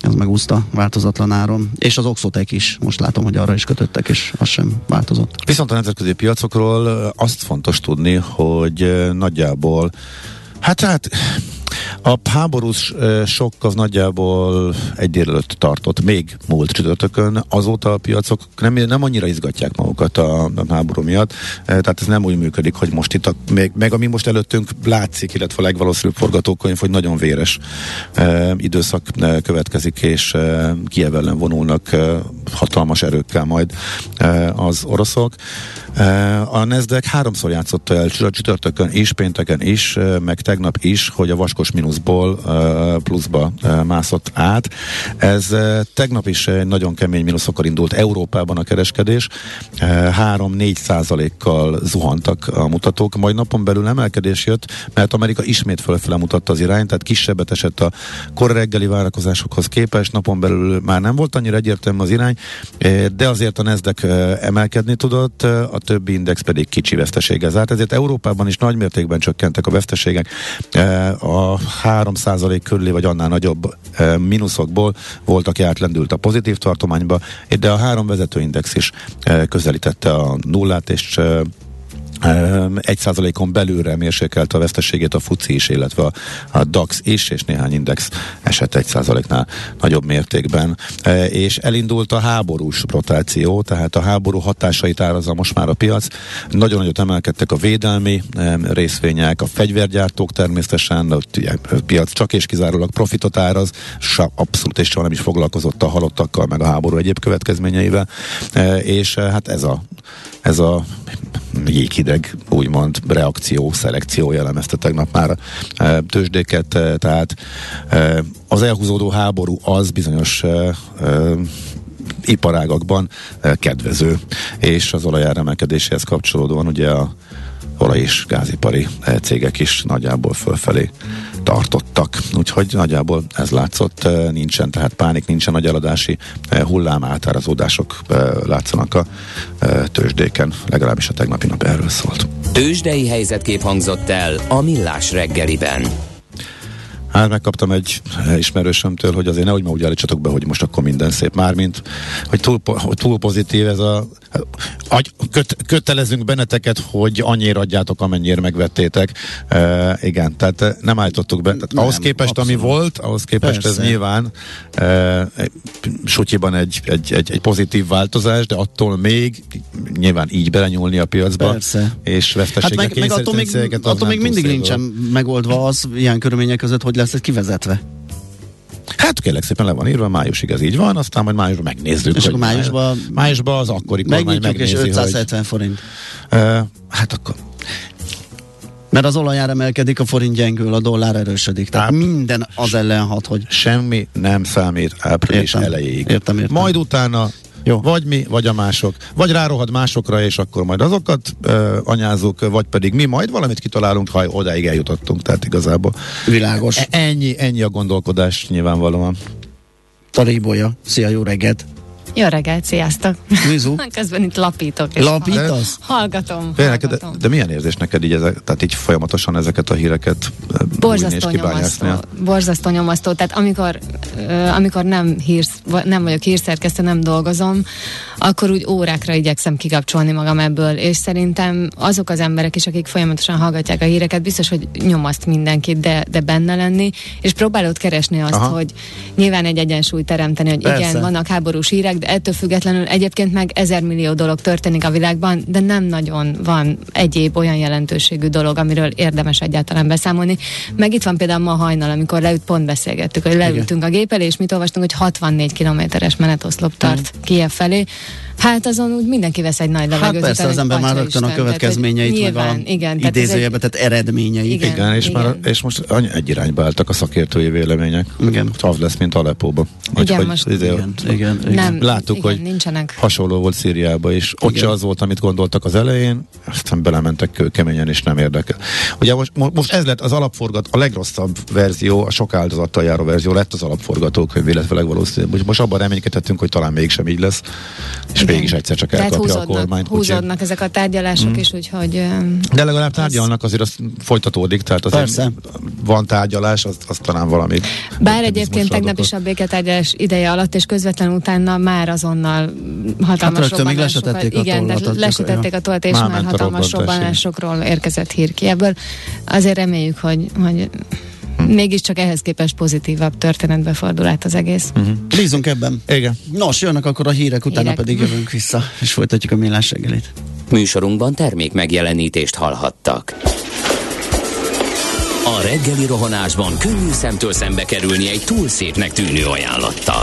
Speaker 1: Ez megúszta változatlan áron. És az Oxotec is, most látom, hogy arra is kötöttek, és az sem változott.
Speaker 2: Viszont a nemzetközi piacokról azt fontos tudni, hogy nagyjából Hát hát a háborús sok az nagyjából egy délelőtt tartott, még múlt csütörtökön, azóta a piacok nem, nem annyira izgatják magukat a, a háború miatt, tehát ez nem úgy működik, hogy most itt, a, még, meg ami most előttünk látszik, illetve a legvalószínűbb forgatókönyv, hogy nagyon véres időszak következik, és e, Kiev ellen vonulnak hatalmas erőkkel majd az oroszok. E, a Nasdaq háromszor játszotta el csütörtökön is, pénteken is, meg tegnap is, hogy a vaskos mínuszból pluszba mászott át. Ez tegnap is nagyon kemény mínuszokkal indult Európában a kereskedés. 3-4 százalékkal zuhantak a mutatók, majd napon belül emelkedés jött, mert Amerika ismét fölfele mutatta az irányt, tehát kisebbet esett a kor reggeli várakozásokhoz képest, napon belül már nem volt annyira egyértelmű az irány, de azért a Nasdaq emelkedni tudott, a többi index pedig kicsi veszteséggel zárt, ezért Európában is nagymértékben csökkentek a veszteségek. A 3% körüli vagy annál nagyobb e, mínuszokból volt, aki átlendült a pozitív tartományba, de a három vezetőindex is e, közelítette a nullát, és e, egy százalékon belülre mérsékelte a veszteségét a FUCI is, illetve a, DAX is, és néhány index esett egy százaléknál nagyobb mértékben. E, és elindult a háborús rotáció, tehát a háború hatásait árazza most már a piac. Nagyon nagyot emelkedtek a védelmi e, részvények, a fegyvergyártók természetesen, a piac csak és kizárólag profitot áraz, abszolút és soha nem is foglalkozott a halottakkal, meg a háború egyéb következményeivel, e, és hát ez a ez a jéghideg, úgymond reakció, szelekció jellemezte tegnap már a e, tőzsdéket, e, tehát e, az elhúzódó háború az bizonyos iparágakban kedvező, és az olajár emelkedéséhez kapcsolódóan ugye a olaj- és gázipari cégek is nagyjából fölfelé tartottak. Úgyhogy nagyjából ez látszott, nincsen tehát pánik, nincsen nagy eladási hullám, átárazódások látszanak a tőzsdéken, legalábbis a tegnapi nap erről szólt.
Speaker 3: Tőzsdei helyzetkép hangzott el a Millás reggeliben.
Speaker 2: Hát megkaptam egy ismerősömtől, hogy azért nehogy ma úgy állítsatok be, hogy most akkor minden szép. Mármint, hogy túl, hogy túl pozitív ez a... Agy, köt, kötelezünk benneteket, hogy annyira adjátok, amennyire megvettétek. E, igen, tehát nem állítottuk be. Tehát nem, ahhoz képest, abszolút. ami volt, ahhoz képest Persze. ez nyilván e, sutyiban egy, egy, egy, egy pozitív változás, de attól még nyilván így belenyúlni a piacba,
Speaker 1: Persze.
Speaker 2: és veszteséget hát meg, meg
Speaker 1: attól még, attól még mindig nincsen megoldva az ilyen körülmények között, hogy lesz ez kivezetve?
Speaker 2: Hát kérlek szépen le van írva, májusig ez így van, aztán majd májusban megnézzük.
Speaker 1: És akkor májusban,
Speaker 2: májusban az akkori kormány megnézi,
Speaker 1: és 570 hogy, forint.
Speaker 2: Uh, hát akkor
Speaker 1: mert az olajár emelkedik, a forint gyengül, a dollár erősödik. Tehát Áp, minden az ellen hat, hogy...
Speaker 2: Semmi nem számít április értem, elejéig.
Speaker 1: Értem, értem.
Speaker 2: Majd utána jó. Vagy mi, vagy a mások. Vagy rárohad másokra, és akkor majd azokat uh, anyázunk, vagy pedig mi majd valamit kitalálunk, ha odáig eljutottunk. Tehát igazából.
Speaker 1: Világos.
Speaker 2: E- ennyi, ennyi a gondolkodás nyilvánvalóan.
Speaker 1: Taríbolya. Szia, jó reggelt!
Speaker 4: Jó reggelt, sziasztok!
Speaker 1: Mizu?
Speaker 4: Közben itt lapítok. És
Speaker 1: Lapítasz?
Speaker 4: Hallgatom.
Speaker 2: hallgatom. De, de, milyen érzés neked így, ezek, tehát így folyamatosan ezeket a híreket
Speaker 4: borzasztó nyomasztó, borzasztó nyomasztó. Tehát amikor amikor nem, hírsz, nem vagyok hírszerkesztő, nem dolgozom, akkor úgy órákra igyekszem kikapcsolni magam ebből, és szerintem azok az emberek is, akik folyamatosan hallgatják a híreket, biztos, hogy nyomaszt mindenkit, de, de benne lenni, és próbálod keresni azt, Aha. hogy nyilván egy egyensúly teremteni, hogy Persze. igen, vannak háborús hírek, de ettől függetlenül egyébként meg ezer millió dolog történik a világban, de nem nagyon van egyéb olyan jelentőségű dolog, amiről érdemes egyáltalán beszámolni. Meg itt van például ma hajnal, amikor leült, pont beszélgettük, hogy leültünk igen. a gép elé, és mit olvastunk, hogy 64 kilométeres menetoszlop tart mm. Kiev felé. Hát azon úgy mindenki vesz egy nagy levegőt.
Speaker 1: Hát persze, az ember már rögtön a következményeit, nyilván, meg a igen, idézőjebe, tehát eredményeit.
Speaker 2: Igen, igen, és, igen. Már, és most egy irányba álltak a szakértői vélemények. Igen. Az lesz, mint Aleppóba.
Speaker 4: Igen, hogy, most
Speaker 2: izé,
Speaker 4: igen,
Speaker 2: igen, igen. Nem, Láttuk, igen, hogy nincsenek. hasonló volt Szíriában is. Ott se az volt, amit gondoltak az elején, aztán belementek keményen, és nem érdekel. Ugye most, most ez lett az alapforgat, a legrosszabb verzió, a sok áldozattal járó verzió lett az alapforgatókönyv, illetve legvalószínűleg. Most, most abban reménykedhetünk, hogy talán mégsem így lesz, és Igen. mégis egyszer csak elkapja a kormányt.
Speaker 4: Húzódnak ezek a tárgyalások mm. is, úgyhogy...
Speaker 2: De legalább tárgyalnak, azért az folytatódik, tehát azért Persze. van tárgyalás, az, az talán valami...
Speaker 4: Bár egyébként tegnap is a béketárgyalás ideje alatt, és közvetlenül utána már azonnal hatalmas hát robbanásokat... Igen, a lesítették a tolt, és már, már hatalmas robbanásokról érkezett hír ki ebből. Azért reméljük, hogy, hogy hm. mégiscsak ehhez képest pozitívabb történetbe fordul át az egész.
Speaker 1: Uh-huh. Bízunk ebben.
Speaker 2: Igen.
Speaker 1: Nos, jönnek akkor a hírek, utána hírek. pedig jövünk vissza, és folytatjuk a millás reggelit.
Speaker 3: Műsorunkban termék megjelenítést hallhattak. A reggeli rohanásban könnyű szemtől szembe kerülni egy túl szépnek tűnő ajánlattal.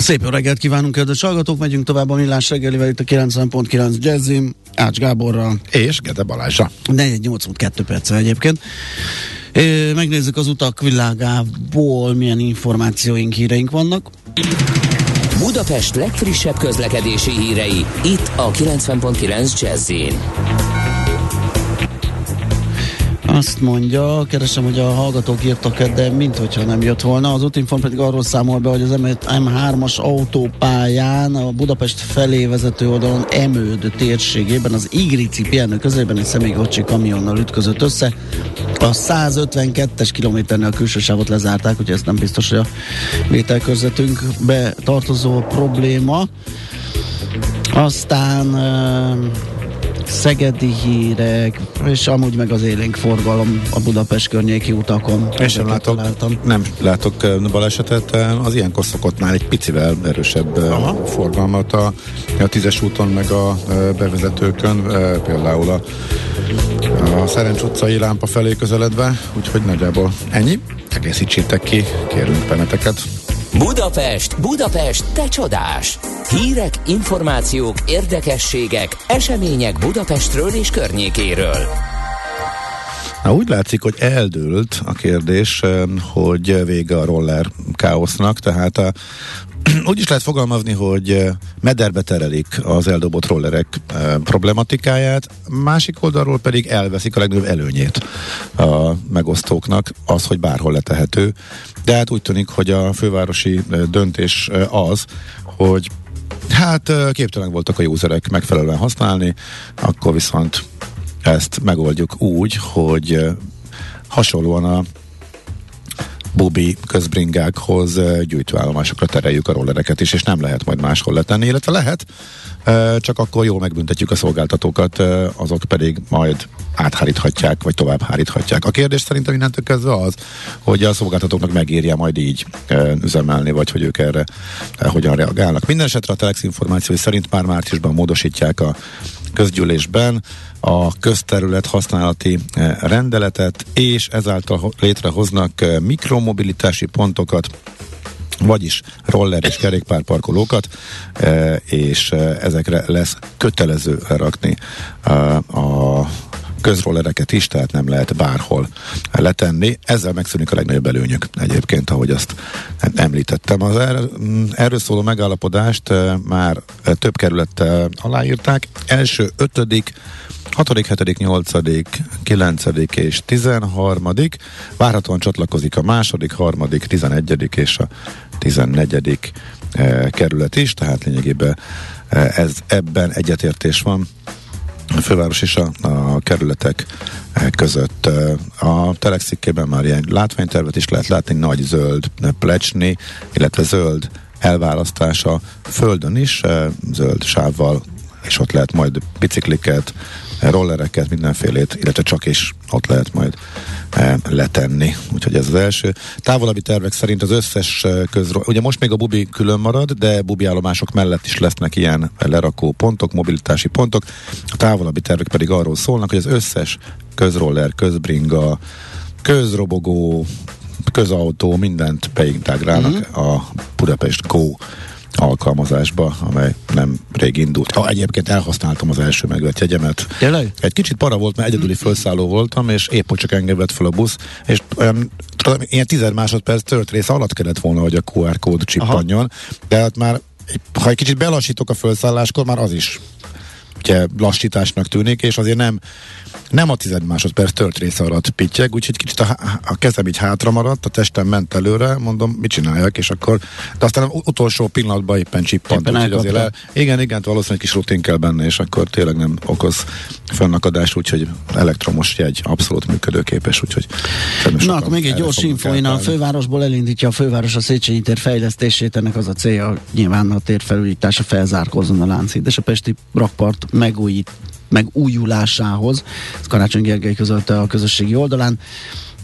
Speaker 1: Szép jó reggelt kívánunk, kedves hallgatók! Megyünk tovább a millás reggelivel itt a 90.9 Jazzim, Ács Gáborral.
Speaker 2: És Gede Balázsa.
Speaker 1: 482 perc egyébként. Megnézzük az utak világából, milyen információink, híreink vannak.
Speaker 3: Budapest legfrissebb közlekedési hírei, itt a 90.9 Jazzin.
Speaker 1: Azt mondja, keresem, hogy a hallgatók írtak-e, de minthogyha nem jött volna. Az útinform pedig arról számol be, hogy az M3-as autópályán a Budapest felé vezető oldalon Emőd térségében az Igrici pihenő közelében egy személygocsi kamionnal ütközött össze. A 152-es kilométernél a külső sávot lezárták, úgyhogy ez nem biztos, hogy a vételkörzetünkbe tartozó probléma. Aztán szegedi hírek, és amúgy meg az élénk forgalom a Budapest környéki utakon.
Speaker 2: És sem látok, találtam. nem látok balesetet, az ilyenkor szokott már egy picivel erősebb Aha. forgalmat a, a tízes úton, meg a bevezetőkön, például a, a Szerencs utcai lámpa felé közeledve, úgyhogy nagyjából ennyi. Egészítsétek ki, kérünk peneteket.
Speaker 3: Budapest, Budapest, te csodás! Hírek, információk, érdekességek, események Budapestről és környékéről.
Speaker 2: Na úgy látszik, hogy eldőlt a kérdés, hogy vége a roller káosznak, tehát a, úgy is lehet fogalmazni, hogy mederbe terelik az eldobott rollerek problematikáját, másik oldalról pedig elveszik a legnagyobb előnyét a megosztóknak, az, hogy bárhol letehető. De hát úgy tűnik, hogy a fővárosi döntés az, hogy hát képtelen voltak a userek megfelelően használni, akkor viszont ezt megoldjuk úgy, hogy hasonlóan a bubi közbringákhoz gyűjtőállomásokra tereljük a rollereket is, és nem lehet majd máshol letenni, illetve lehet, csak akkor jól megbüntetjük a szolgáltatókat, azok pedig majd átháríthatják, vagy tovább háríthatják. A kérdés szerintem innentől kezdve az, hogy a szolgáltatóknak megírja majd így üzemelni, vagy hogy ők erre hogyan reagálnak. Minden esetre a Telex információi szerint már márciusban módosítják a közgyűlésben a közterület használati rendeletet, és ezáltal létrehoznak mikromobilitási pontokat, vagyis roller és kerékpárparkolókat, és ezekre lesz kötelező rakni a közrollereket is, tehát nem lehet bárhol letenni. Ezzel megszűnik a legnagyobb előnyök egyébként, ahogy azt említettem. Az er, erről szóló megállapodást már több kerülettel aláírták. Első ötödik 6., 7., 8., 9. és 13. Várhatóan csatlakozik a második, harmadik, 11. és a 14. kerület is, tehát lényegében ez ebben egyetértés van a főváros és a, a kerületek között. A telexikkében már ilyen látványtervet is lehet látni, nagy zöld plecsni, illetve zöld elválasztása földön is, zöld sávval, és ott lehet majd bicikliket, rollereket, mindenfélét, illetve csak is ott lehet majd e, letenni. Úgyhogy ez az első. Távolabbi tervek szerint az összes eh, közről, ugye most még a bubi külön marad, de bubi állomások mellett is lesznek ilyen lerakó pontok, mobilitási pontok. A távolabbi tervek pedig arról szólnak, hogy az összes közroller, közbringa, közrobogó, közautó, mindent beintegrálnak mm-hmm. a Budapest Go alkalmazásba, amely nem rég indult. Ha egyébként elhasználtam az első megvett jegyemet.
Speaker 1: Tényleg?
Speaker 2: Egy kicsit para volt, mert egyedüli felszálló voltam, és épp hogy csak engem vett fel a busz, és olyan tudom, ilyen 10 másodperc tört része alatt kellett volna, hogy a QR kód csippanjon, de hát már ha egy kicsit belassítok a felszálláskor, már az is ugye lassításnak tűnik, és azért nem nem a tized másodperc tört része alatt pittyeg, úgyhogy kicsit a, a kezem így hátra maradt, a testem ment előre, mondom, mit csináljak, és akkor, de aztán utolsó pillanatban éppen csippant, éppen úgyhogy azért le, igen, igen, valószínűleg kis rutin kell benne, és akkor tényleg nem okoz fennakadást, úgyhogy elektromos jegy abszolút működőképes, úgyhogy
Speaker 1: Na, akkor még egy gyors info, a fővárosból elindítja a főváros a Széchenyi tér fejlesztését, ennek az a célja, nyilván a tér felújítása felzárkózzon a láncid, és a Pesti rakpart megújít megújulásához. Ezt Karácsony Gergely közölte a közösségi oldalán.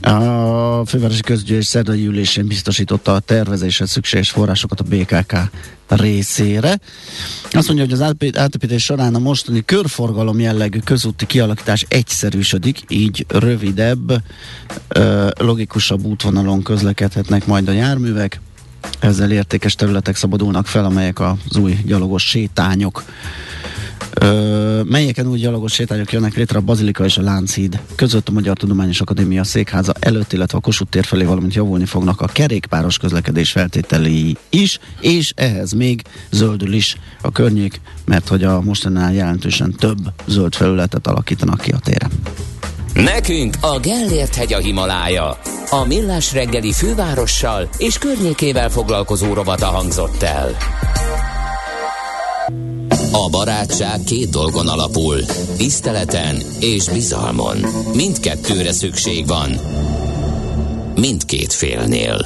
Speaker 1: A fővárosi közgyűlés szerdai ülésén biztosította a tervezésre szükséges forrásokat a BKK részére. Azt mondja, hogy az átépítés során a mostani körforgalom jellegű közúti kialakítás egyszerűsödik, így rövidebb, logikusabb útvonalon közlekedhetnek majd a járművek. Ezzel értékes területek szabadulnak fel, amelyek az új gyalogos sétányok Melyeken új gyalogos sétányok jönnek létre a Bazilika és a Lánchíd között a Magyar Tudományos Akadémia székháza előtt, illetve a Kossuth tér felé, valamint javulni fognak a kerékpáros közlekedés feltételei is, és ehhez még zöldül is a környék, mert hogy a mostanál jelentősen több zöld felületet alakítanak ki a téren.
Speaker 3: Nekünk a Gellért hegy a Himalája. A Millás reggeli fővárossal és környékével foglalkozó rovata hangzott el. A barátság két dolgon alapul, tiszteleten és bizalmon. Mindkettőre szükség van. Mindkét félnél.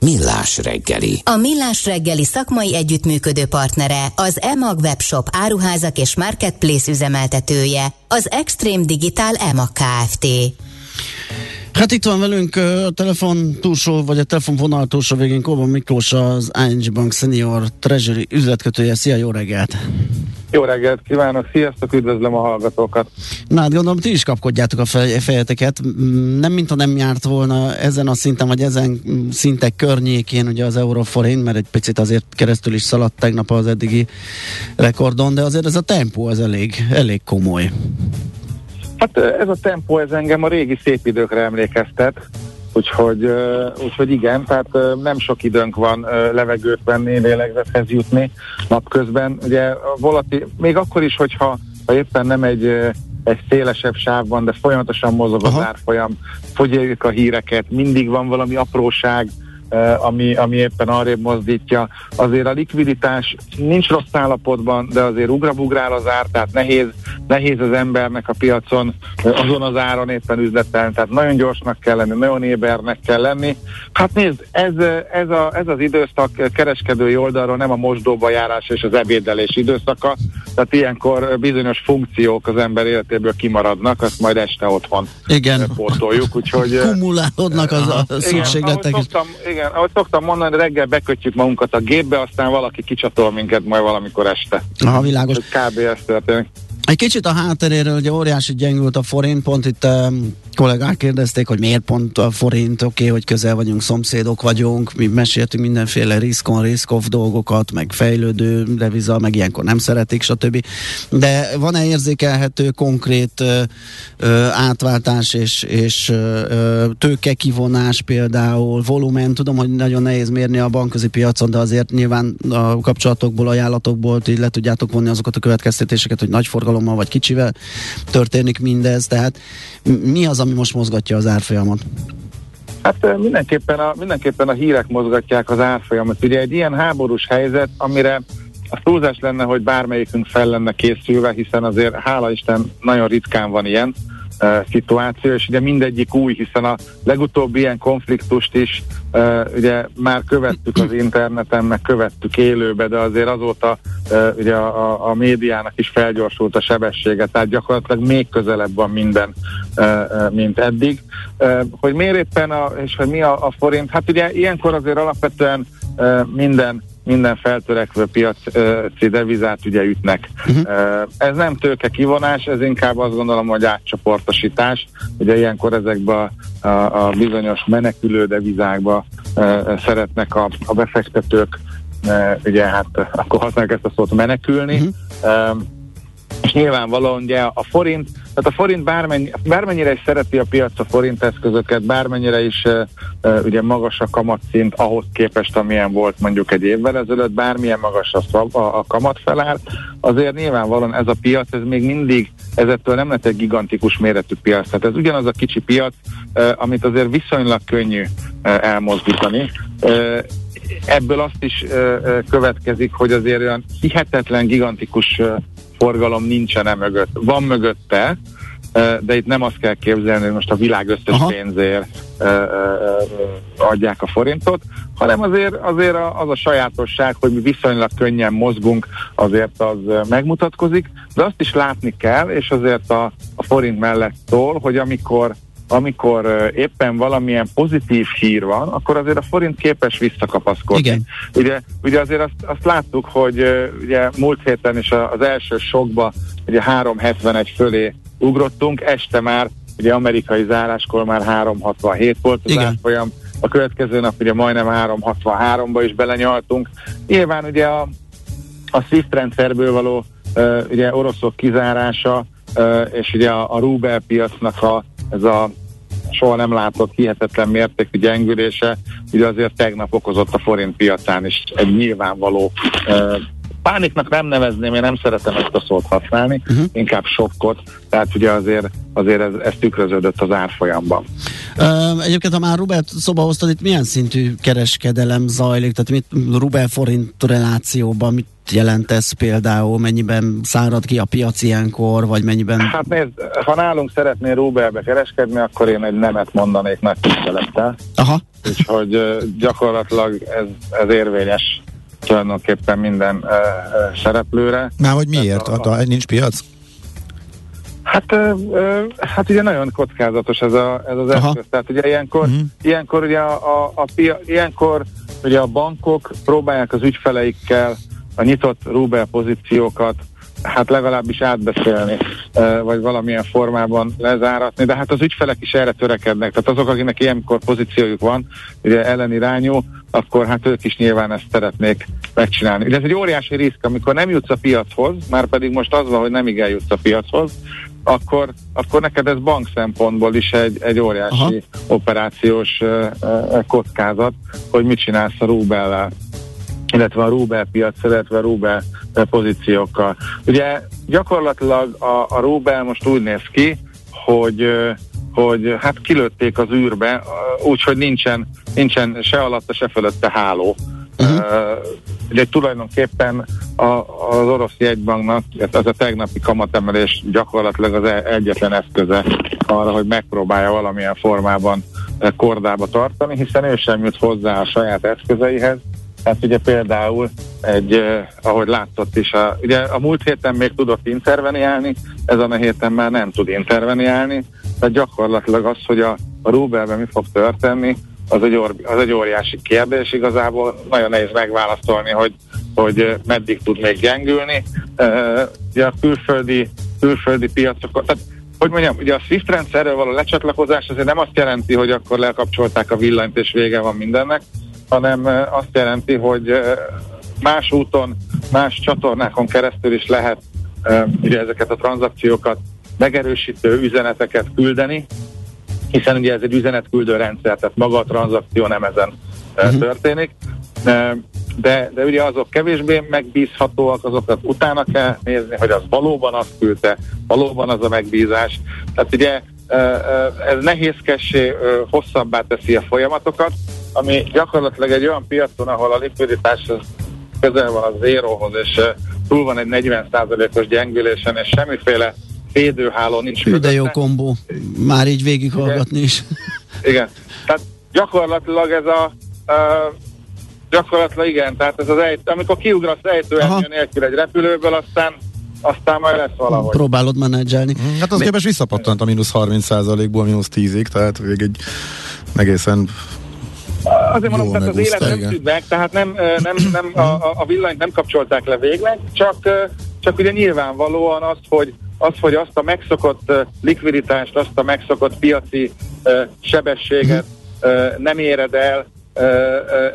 Speaker 3: Millás reggeli.
Speaker 5: A Millás reggeli szakmai együttműködő partnere, az EMAG webshop áruházak és marketplace üzemeltetője, az Extreme Digital EMAG Kft.
Speaker 1: Hát itt van velünk a telefon túlsó, vagy a telefonvonal túlsó végén Kóban Miklós, az ING Bank Senior Treasury üzletkötője. Szia, jó reggelt!
Speaker 6: Jó reggelt kívánok, sziasztok, üdvözlöm a hallgatókat.
Speaker 1: Na hát gondolom, ti is kapkodjátok a fejeteket. Nem mintha nem járt volna ezen a szinten, vagy ezen szintek környékén ugye az euróforint, mert egy picit azért keresztül is szaladt tegnap az eddigi rekordon, de azért ez a tempó az elég, elég komoly.
Speaker 6: Hát ez a tempó, ez engem a régi szép időkre emlékeztet, úgyhogy, úgyhogy igen, tehát nem sok időnk van levegőt venni, lélegzethez jutni napközben. Ugye volati, még akkor is, hogyha ha éppen nem egy egy szélesebb sávban, de folyamatosan mozog az árfolyam, fogyjuk a híreket, mindig van valami apróság, ami, ami éppen arrébb mozdítja. Azért a likviditás nincs rossz állapotban, de azért ugrabugrál az ár, tehát nehéz, nehéz az embernek a piacon azon az áron éppen üzletelni, tehát nagyon gyorsnak kell lenni, nagyon ébernek kell lenni. Hát nézd, ez, ez, a, ez az időszak kereskedői oldalról nem a mosdóba járás és az ebédelés időszaka, tehát ilyenkor bizonyos funkciók az ember életéből kimaradnak, azt majd este otthon
Speaker 1: igen.
Speaker 6: pótoljuk, úgyhogy...
Speaker 1: Kumulálódnak az a szükségletek.
Speaker 6: Igen, ahogy szoktam, igen, ahogy szoktam mondani, reggel bekötjük magunkat a gépbe, aztán valaki kicsatol minket majd valamikor este.
Speaker 1: Aha, világos.
Speaker 6: Kb. ez történik.
Speaker 1: Egy kicsit a hátteréről, ugye óriási gyengült a forint, pont itt kollégák kérdezték, hogy miért pont a forint, oké, okay, hogy közel vagyunk, szomszédok vagyunk, mi meséltünk mindenféle risk-on, risk-off dolgokat, meg fejlődő deviza, meg ilyenkor nem szeretik, stb. De van-e érzékelhető konkrét ö, ö, átváltás és, és ö, tőkekivonás például, volumen, tudom, hogy nagyon nehéz mérni a bankközi piacon, de azért nyilván a kapcsolatokból, ajánlatokból így le tudjátok vonni azokat a következtetéseket, hogy nagy forgalommal vagy kicsivel történik mindez, tehát mi az, ami most mozgatja az árfolyamot?
Speaker 6: Hát mindenképpen a, mindenképpen a hírek mozgatják az árfolyamot. Ugye egy ilyen háborús helyzet, amire a túlzás lenne, hogy bármelyikünk fel lenne készülve, hiszen azért hála Isten nagyon ritkán van ilyen, szituáció, és ugye mindegyik új, hiszen a legutóbbi ilyen konfliktust is uh, ugye már követtük az interneten, meg követtük élőbe, de azért azóta uh, ugye a, a médiának is felgyorsult a sebessége, tehát gyakorlatilag még közelebb van minden, uh, mint eddig. Uh, hogy miért éppen a, és hogy mi a, a forint, hát ugye ilyenkor azért alapvetően uh, minden minden feltörekvő piaci devizát ugye ütnek. Uh-huh. Ez nem tőke kivonás, ez inkább azt gondolom, hogy átcsoportosítás. Ugye ilyenkor ezekbe a, a, a bizonyos menekülő devizákba szeretnek a, a befektetők ugye hát akkor használják ezt a szót menekülni. Uh-huh és nyilvánvalóan ugye a forint, tehát a forint bármennyi, bármennyire is szereti a piac a forint eszközöket, bármennyire is uh, ugye magas a kamatszint ahhoz képest, amilyen volt mondjuk egy évvel ezelőtt, bármilyen magas a, a, a kamat felár, azért nyilvánvalóan ez a piac, ez még mindig, ezettől nem lett egy gigantikus méretű piac. Tehát ez ugyanaz a kicsi piac, uh, amit azért viszonylag könnyű uh, elmozdítani. Uh, ebből azt is következik, hogy azért olyan hihetetlen, gigantikus forgalom nincsen e mögött. Van mögötte, de itt nem azt kell képzelni, hogy most a világ összes Aha. pénzért adják a forintot, hanem azért, azért az a sajátosság, hogy mi viszonylag könnyen mozgunk, azért az megmutatkozik, de azt is látni kell, és azért a, a forint mellett szól, hogy amikor amikor éppen valamilyen pozitív hír van, akkor azért a forint képes visszakapaszkodni. Igen. Ugye, ugye azért azt, azt láttuk, hogy ugye múlt héten is az első sokba ugye 371 fölé ugrottunk, este már ugye amerikai záráskor már 367 volt az Igen. árfolyam, a következő nap ugye majdnem 363-ba is belenyaltunk. Nyilván ugye a, a SWIFT rendszerből való uh, ugye oroszok kizárása, uh, és ugye a, a Rubel piacnak a, ez a soha nem látott hihetetlen mértékű gyengülése, ugye azért tegnap okozott a forint piacán is egy nyilvánvaló pániknak nem nevezném, én nem szeretem ezt a szót használni, uh-huh. inkább sokkot, tehát ugye azért, azért ez, ez tükröződött az árfolyamban.
Speaker 1: Uh, egyébként, ha már Rubelt szoba hoztad, itt milyen szintű kereskedelem zajlik, tehát mit Rubel-forint relációban, mit jelent ez például, mennyiben szárad ki a piac ilyenkor, vagy mennyiben...
Speaker 6: Hát nézd, ha nálunk szeretnél Rubelbe kereskedni, akkor én egy nemet mondanék nagy tisztelettel.
Speaker 1: Aha.
Speaker 6: Úgyhogy gyakorlatilag ez, ez érvényes tulajdonképpen minden uh, szereplőre.
Speaker 2: Már hogy miért? A, a, nincs piac?
Speaker 6: Hát, uh, uh, hát ugye nagyon kockázatos ez, a, ez az Aha. eszköz. Tehát ugye ilyenkor, uh-huh. ilyenkor ugye a, a, a pia, ilyenkor ugye a bankok próbálják az ügyfeleikkel a nyitott Rubel pozíciókat hát legalábbis átbeszélni, vagy valamilyen formában lezáratni, de hát az ügyfelek is erre törekednek, tehát azok, akinek ilyenkor pozíciójuk van, ugye ellenirányú, akkor hát ők is nyilván ezt szeretnék megcsinálni. De ez egy óriási risk, amikor nem jutsz a piachoz, már pedig most az van, hogy nem igen jutsz a piachoz, akkor, akkor neked ez bank szempontból is egy, egy óriási Aha. operációs uh, uh, kockázat, hogy mit csinálsz a rubellel illetve a Rubel piac, illetve a Rubel pozíciókkal. Ugye gyakorlatilag a, a Rubel most úgy néz ki, hogy hogy hát kilőtték az űrbe, úgyhogy nincsen, nincsen se alatta, se fölötte háló. Uh-huh. Uh, ugye tulajdonképpen a, az orosz jegybanknak, ez a tegnapi kamatemelés gyakorlatilag az egyetlen eszköze arra, hogy megpróbálja valamilyen formában kordába tartani, hiszen ő sem jut hozzá a saját eszközeihez. Hát ugye például egy, eh, ahogy látszott is, a, ugye a múlt héten még tudott interveniálni, ezen a héten már nem tud interveniálni, tehát gyakorlatilag az, hogy a, a Rubelben mi fog történni, az egy, or, az egy óriási kérdés. Igazából, nagyon nehéz megválaszolni, hogy, hogy meddig tud még gyengülni. Uh, ugye a külföldi, külföldi piacok, tehát hogy mondjam, ugye a SWIFT rendszerről való lecsatlakozás azért nem azt jelenti, hogy akkor lekapcsolták a villanyt és vége van mindennek, hanem azt jelenti, hogy más úton, más csatornákon keresztül is lehet ugye ezeket a tranzakciókat megerősítő üzeneteket küldeni, hiszen ugye ez egy üzenetküldő rendszer, tehát maga a tranzakció nem ezen uh-huh. történik. De, de ugye azok kevésbé megbízhatóak, azokat utána kell nézni, hogy az valóban azt küldte, valóban az a megbízás. Tehát ugye ez nehézkessé, hosszabbá teszi a folyamatokat, ami gyakorlatilag egy olyan piacon, ahol a likviditás közel van a zéróhoz, és túl van egy 40%-os gyengülésen, és semmiféle védőháló nincs.
Speaker 1: Hű, de jó kombó, már így végighallgatni is.
Speaker 6: Igen, tehát gyakorlatilag ez a uh, gyakorlatilag igen, tehát ez az ejt, amikor kiugrasz ejtőernyő nélkül egy repülőből, aztán aztán majd lesz valahogy.
Speaker 1: Próbálod menedzselni.
Speaker 2: Hát az Mi... képes visszapattant a mínusz 30%-ból mínusz 10-ig, tehát még egy egészen
Speaker 6: Azért mondom, tehát az élet nem szűnt meg, tehát nem, nem, nem, a, a villanyt nem kapcsolták le végleg, csak, csak ugye nyilvánvalóan az, hogy, az, hogy azt a megszokott likviditást, azt a megszokott piaci sebességet nem éred el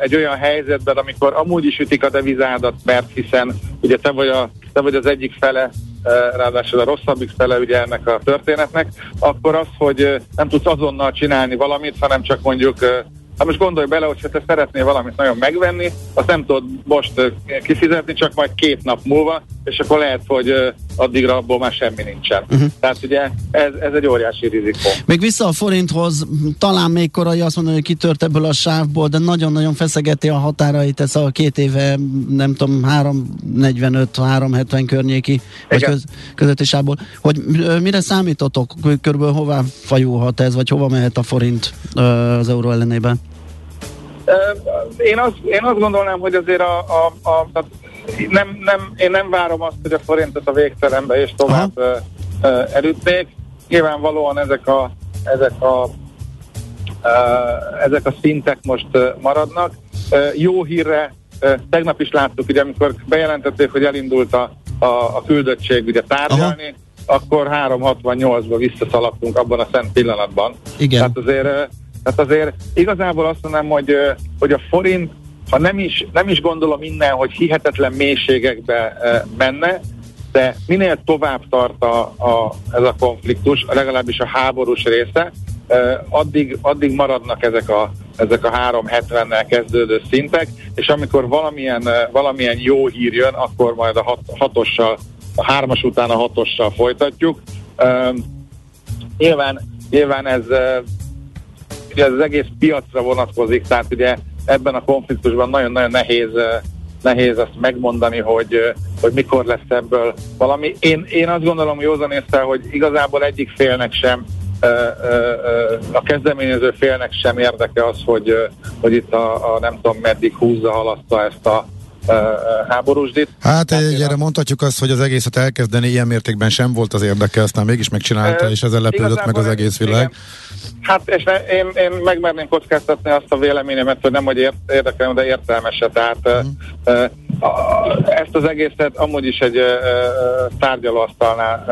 Speaker 6: egy olyan helyzetben, amikor amúgy is ütik a devizádat, mert hiszen ugye te vagy, a, te vagy az egyik fele ráadásul a rosszabbik fele ugye ennek a történetnek, akkor az, hogy nem tudsz azonnal csinálni valamit, hanem csak mondjuk Hát most gondolj bele, hogy te szeretnél valamit nagyon megvenni, azt nem tudod most kifizetni, csak majd két nap múlva, és akkor lehet, hogy addigra abból már semmi nincsen. Uh-huh. Tehát ugye ez, ez egy óriási rizikó.
Speaker 1: Még vissza a forinthoz, talán még korai azt mondani, hogy kitört ebből a sávból, de nagyon-nagyon feszegeti a határait ez a két éve, nem tudom, 345-370 környéki vagy köz, közötti sávból. Hogy mire számítotok, körülbelül hová fajulhat ez, vagy hova mehet a forint az euró ellenében?
Speaker 6: Én azt, én azt gondolnám, hogy azért a, a, a, a nem, nem, én nem várom azt, hogy a forintot a végtelenbe és tovább uh, elütnék. Nyilvánvalóan ezek a, ezek a, uh, ezek a szintek most uh, maradnak. Uh, jó hírre tegnap is láttuk, ugye, amikor bejelentették, hogy elindult a, a, a küldöttség ugye tárgyalni, Aha. akkor 368-ba visszaszaladtunk abban a szent pillanatban.
Speaker 1: Igen.
Speaker 6: Tehát azért tehát azért igazából azt mondanám, hogy, hogy a forint, ha nem is, nem is gondolom innen, hogy hihetetlen mélységekbe menne, de minél tovább tart a, a, ez a konfliktus, legalábbis a háborús része, addig, addig maradnak ezek a, ezek a 370-nel kezdődő szintek, és amikor valamilyen, valamilyen jó hír jön, akkor majd a hat, hatossal, a hármas után a hatossal folytatjuk. Uh, nyilván, nyilván ez ez az egész piacra vonatkozik, tehát ugye ebben a konfliktusban nagyon-nagyon nehéz nehéz azt megmondani, hogy, hogy mikor lesz ebből valami. Én, én azt gondolom józan észre, hogy igazából egyik félnek sem a kezdeményező félnek sem érdeke az, hogy, hogy itt a, a nem tudom meddig húzza, halaszta ezt a háborúsdit.
Speaker 2: Hát egy, erre mondhatjuk azt, hogy az egészet elkezdeni ilyen mértékben sem volt az érdeke, aztán mégis megcsinálta, és ezzel lepődött meg az egész világ. Igen.
Speaker 6: Hát és én, én megmerném kockáztatni azt a véleményemet, hogy nem, hogy ért, érdekel, de értelmese. Tehát uh-huh. ezt az egészet amúgy is egy tárgyalóasztalnál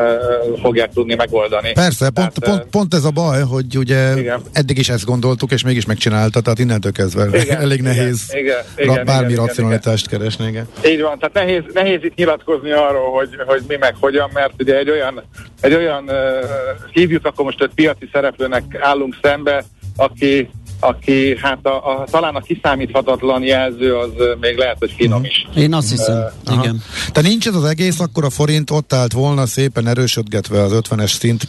Speaker 6: fogják tudni megoldani.
Speaker 2: Persze, tehát, pont, pont, pont ez a baj, hogy ugye igen. eddig is ezt gondoltuk, és mégis megcsinálta, tehát innentől kezdve igen, elég nehéz igen, igen, igen, bármi igen, racionalitást igen. Keresni. Igen.
Speaker 6: Így van, tehát nehéz, nehéz itt nyilatkozni arról, hogy, hogy mi meg hogyan, mert ugye egy olyan, egy olyan uh, hívjuk akkor most egy piaci szereplőnek állunk szembe, aki aki hát a, a, talán a kiszámíthatatlan jelző az még lehet, hogy finom is.
Speaker 1: Én azt hiszem, uh, igen.
Speaker 2: De nincs ez az egész, akkor a forint ott állt volna szépen erősödgetve az 50-es szint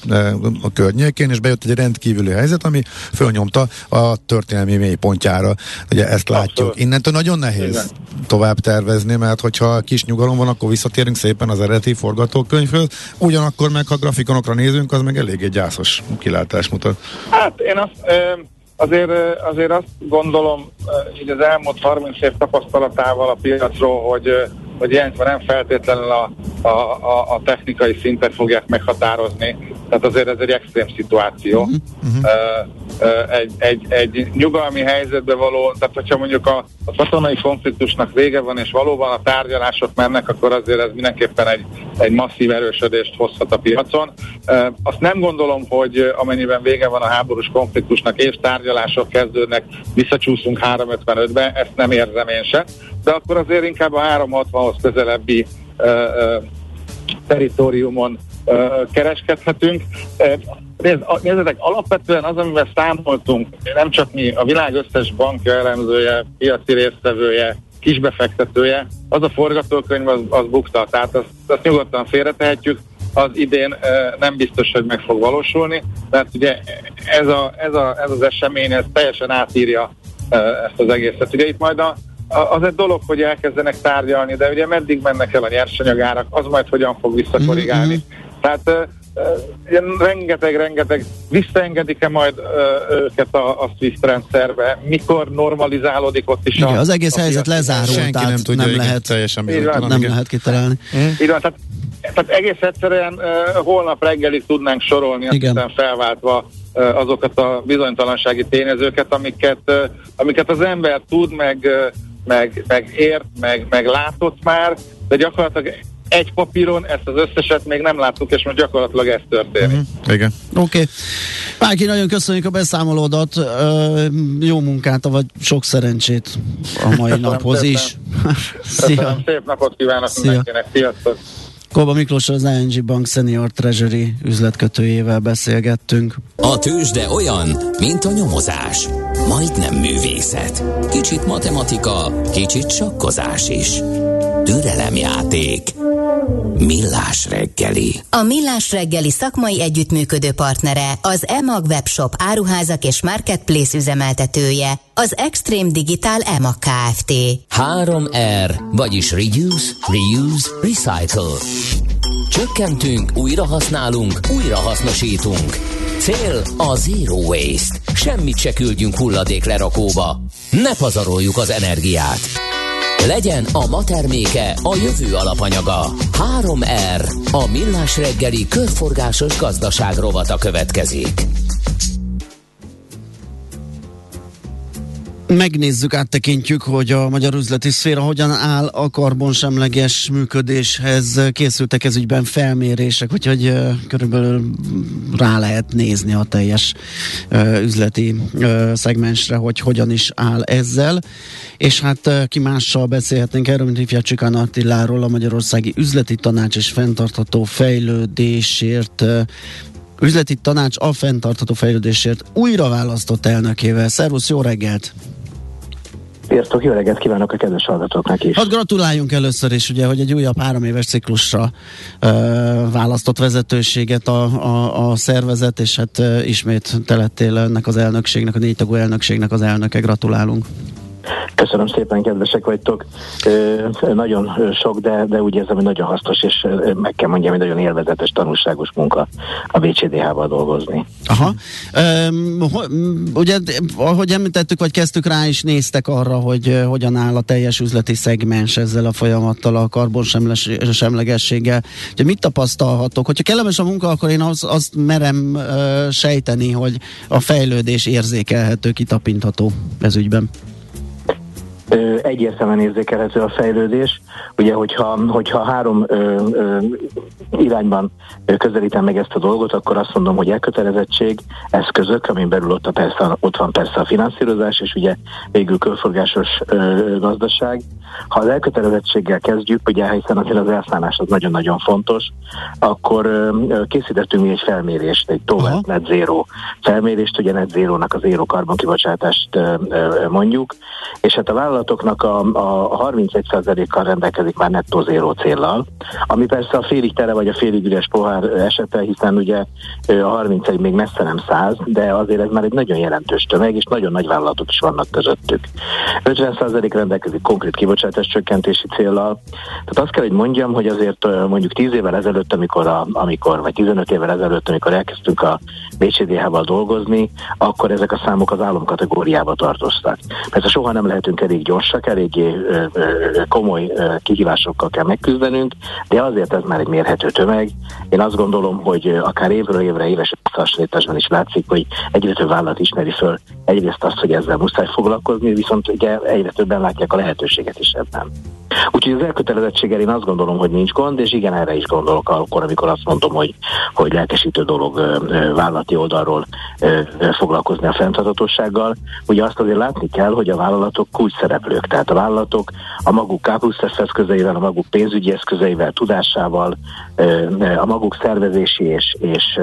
Speaker 2: a környékén, és bejött egy rendkívüli helyzet, ami fölnyomta a történelmi mélypontjára. Ugye ezt látjuk. Abszolút. Innentől nagyon nehéz igen. tovább tervezni, mert hogyha kis nyugalom van, akkor visszatérünk szépen az eredeti forgatókönyvhöz. Ugyanakkor meg, ha grafikonokra nézünk, az meg eléggé gyászos kilátás mutat.
Speaker 6: Hát én azt... Ö- Azért, azért azt gondolom, így az elmúlt 30 év tapasztalatával a piacról, hogy, hogy ilyenkor nem feltétlenül a, a, a, a technikai szintet fogják meghatározni. Tehát azért ez egy extrém szituáció. Uh-huh. Uh, egy, egy, egy nyugalmi helyzetbe való, tehát hogyha mondjuk a, a katonai konfliktusnak vége van, és valóban a tárgyalások mennek, akkor azért ez mindenképpen egy, egy masszív erősödést hozhat a piacon. Uh, azt nem gondolom, hogy amennyiben vége van a háborús konfliktusnak, és tárgyalások kezdődnek, visszacsúszunk 355-be, ezt nem érzem én se, de akkor azért inkább a 360-hoz közelebbi teritoriumon kereskedhetünk. Nézzetek, alapvetően az, amivel számoltunk, nem csak mi, a világ összes bankja elemzője, piaci résztvevője, kisbefektetője, az a forgatókönyv az, az bukta, tehát azt, azt nyugodtan félretehetjük, az idén nem biztos, hogy meg fog valósulni, mert ugye ez, a, ez, a, ez az esemény ez teljesen átírja ezt az egészet. Ugye itt majd a, az egy dolog, hogy elkezdenek tárgyalni, de ugye meddig mennek el a nyersanyagárak, az majd hogyan fog visszakorrigálni. Mm-hmm. Tehát rengeteg-rengeteg, visszaengedik-e majd őket a, a SWIFT rendszerbe, mikor normalizálódik ott is
Speaker 1: igen, a, az egész a helyzet lezárult, Senki tehát nem, tudja, nem lehet, teljesen van, nem igen. lehet kitalálni.
Speaker 6: Mm. Így van, tehát, tehát egész egyszerűen uh, holnap reggelig tudnánk sorolni, aztán felváltva uh, azokat a bizonytalansági tényezőket, amiket, amiket az ember tud, meg, meg, meg ért, meg, meg látott már, de gyakorlatilag egy papíron, ezt az összeset még nem láttuk, és most gyakorlatilag ez történik.
Speaker 2: Uh-huh. Igen.
Speaker 1: Oké. Okay. Páki, nagyon köszönjük a beszámolódat, uh, jó munkát, vagy sok szerencsét a mai Köszönöm naphoz szépen. is.
Speaker 6: Szia. Szép napot kívánok Szia. mindenkinek, sziasztok!
Speaker 1: Kolba Miklós az ING Bank Senior Treasury üzletkötőjével beszélgettünk.
Speaker 3: A tőzsde olyan, mint a nyomozás. Majdnem művészet. Kicsit matematika, kicsit sakkozás is. Türelemjáték. Millás reggeli.
Speaker 5: A Millás reggeli szakmai együttműködő partnere az EMAG webshop áruházak és marketplace üzemeltetője, az Extreme Digital EMAG Kft.
Speaker 3: 3R, vagyis Reduce, Reuse, Recycle. Csökkentünk, újra használunk, újra hasznosítunk. Cél a Zero Waste. Semmit se küldjünk hulladék lerakóba. Ne pazaroljuk az energiát. Legyen a ma terméke a jövő alapanyaga. 3R. A millás reggeli körforgásos gazdaság rovata következik.
Speaker 1: Megnézzük, áttekintjük, hogy a magyar üzleti szféra hogyan áll a karbonsemleges működéshez. Készültek ez ügyben felmérések, úgyhogy körülbelül rá lehet nézni a teljes üzleti szegmensre, hogy hogyan is áll ezzel. És hát ki mással beszélhetnénk erről, mint Ifjá Csikán Attiláról, a Magyarországi Üzleti Tanács és Fenntartható Fejlődésért üzleti tanács a fenntartható fejlődésért újra választott elnökével. Szervusz, jó reggelt!
Speaker 7: Sziasztok, jó reggelt kívánok a kedves hallgatóknak is.
Speaker 1: Hát gratuláljunk először is, ugye, hogy egy újabb három éves ciklusra ö, választott vezetőséget a, a, a szervezet, és hát ö, ismét telettél ennek az elnökségnek, a négy tagú elnökségnek az elnöke. Gratulálunk.
Speaker 7: Köszönöm szépen, kedvesek vagytok. Ö, nagyon sok, de, de úgy érzem, hogy nagyon hasznos, és meg kell mondjam, hogy nagyon élvezetes, tanulságos munka a BCDH-val dolgozni.
Speaker 1: Aha. Üm, ugye, ahogy említettük, vagy kezdtük rá is néztek arra, hogy hogyan áll a teljes üzleti szegmens ezzel a folyamattal, a karbonsemlegességgel. Ugye mit tapasztalhatok? Hogyha kellemes a munka, akkor én azt, azt merem uh, sejteni, hogy a fejlődés érzékelhető, kitapintható ez ügyben
Speaker 7: egyértelműen érzékelhető a fejlődés. Ugye, hogyha, hogyha három ö, ö, irányban közelítem meg ezt a dolgot, akkor azt mondom, hogy elkötelezettség, eszközök, amin belül ott, a persze, ott van persze a finanszírozás, és ugye végül körforgásos ö, gazdaság, Ha az elkötelezettséggel kezdjük, ugye hiszen azért az elszállás az nagyon-nagyon fontos, akkor készítettünk mi egy felmérést, egy tovább net zero felmérést, ugye net zero-nak az zero karbonkibocsátást mondjuk, és hát a vállalatoknak a, a 31%-kal rendelkezik már nettó zero céllal, ami persze a félig tere vagy a félig üres pohár esete, hiszen ugye a 31% még messze nem 100, de azért ez már egy nagyon jelentős tömeg, és nagyon nagy vállalatok is vannak közöttük. 50% rendelkezik konkrét kibocsátás csökkentési célral. Tehát azt kell, hogy mondjam, hogy azért mondjuk 10 évvel ezelőtt, amikor, a, amikor vagy 15 évvel ezelőtt, amikor elkezdtünk a BCDH-val dolgozni, akkor ezek a számok az államkategóriába tartoztak. Persze soha nem lehetünk elég gyorsak, eléggé ö, komoly kihívásokkal kell megküzdenünk, de azért ez már egy mérhető tömeg. Én azt gondolom, hogy akár évről évre éves összehasonlításban is látszik, hogy egyre több vállalat ismeri föl egyrészt azt, hogy ezzel muszáj foglalkozni, viszont ugye egyre többen látják a lehetőséget is ebben. Úgyhogy az elkötelezettséggel én azt gondolom, hogy nincs gond, és igen, erre is gondolok akkor, amikor azt mondom, hogy, hogy lelkesítő dolog vállalati oldalról foglalkozni a fenntarthatósággal. Ugye azt azért látni kell, hogy a vállalatok kulcs szereplők, tehát a vállalatok a maguk K plusz eszközeivel, a maguk pénzügyi eszközeivel, tudásával, a maguk szervezési és, és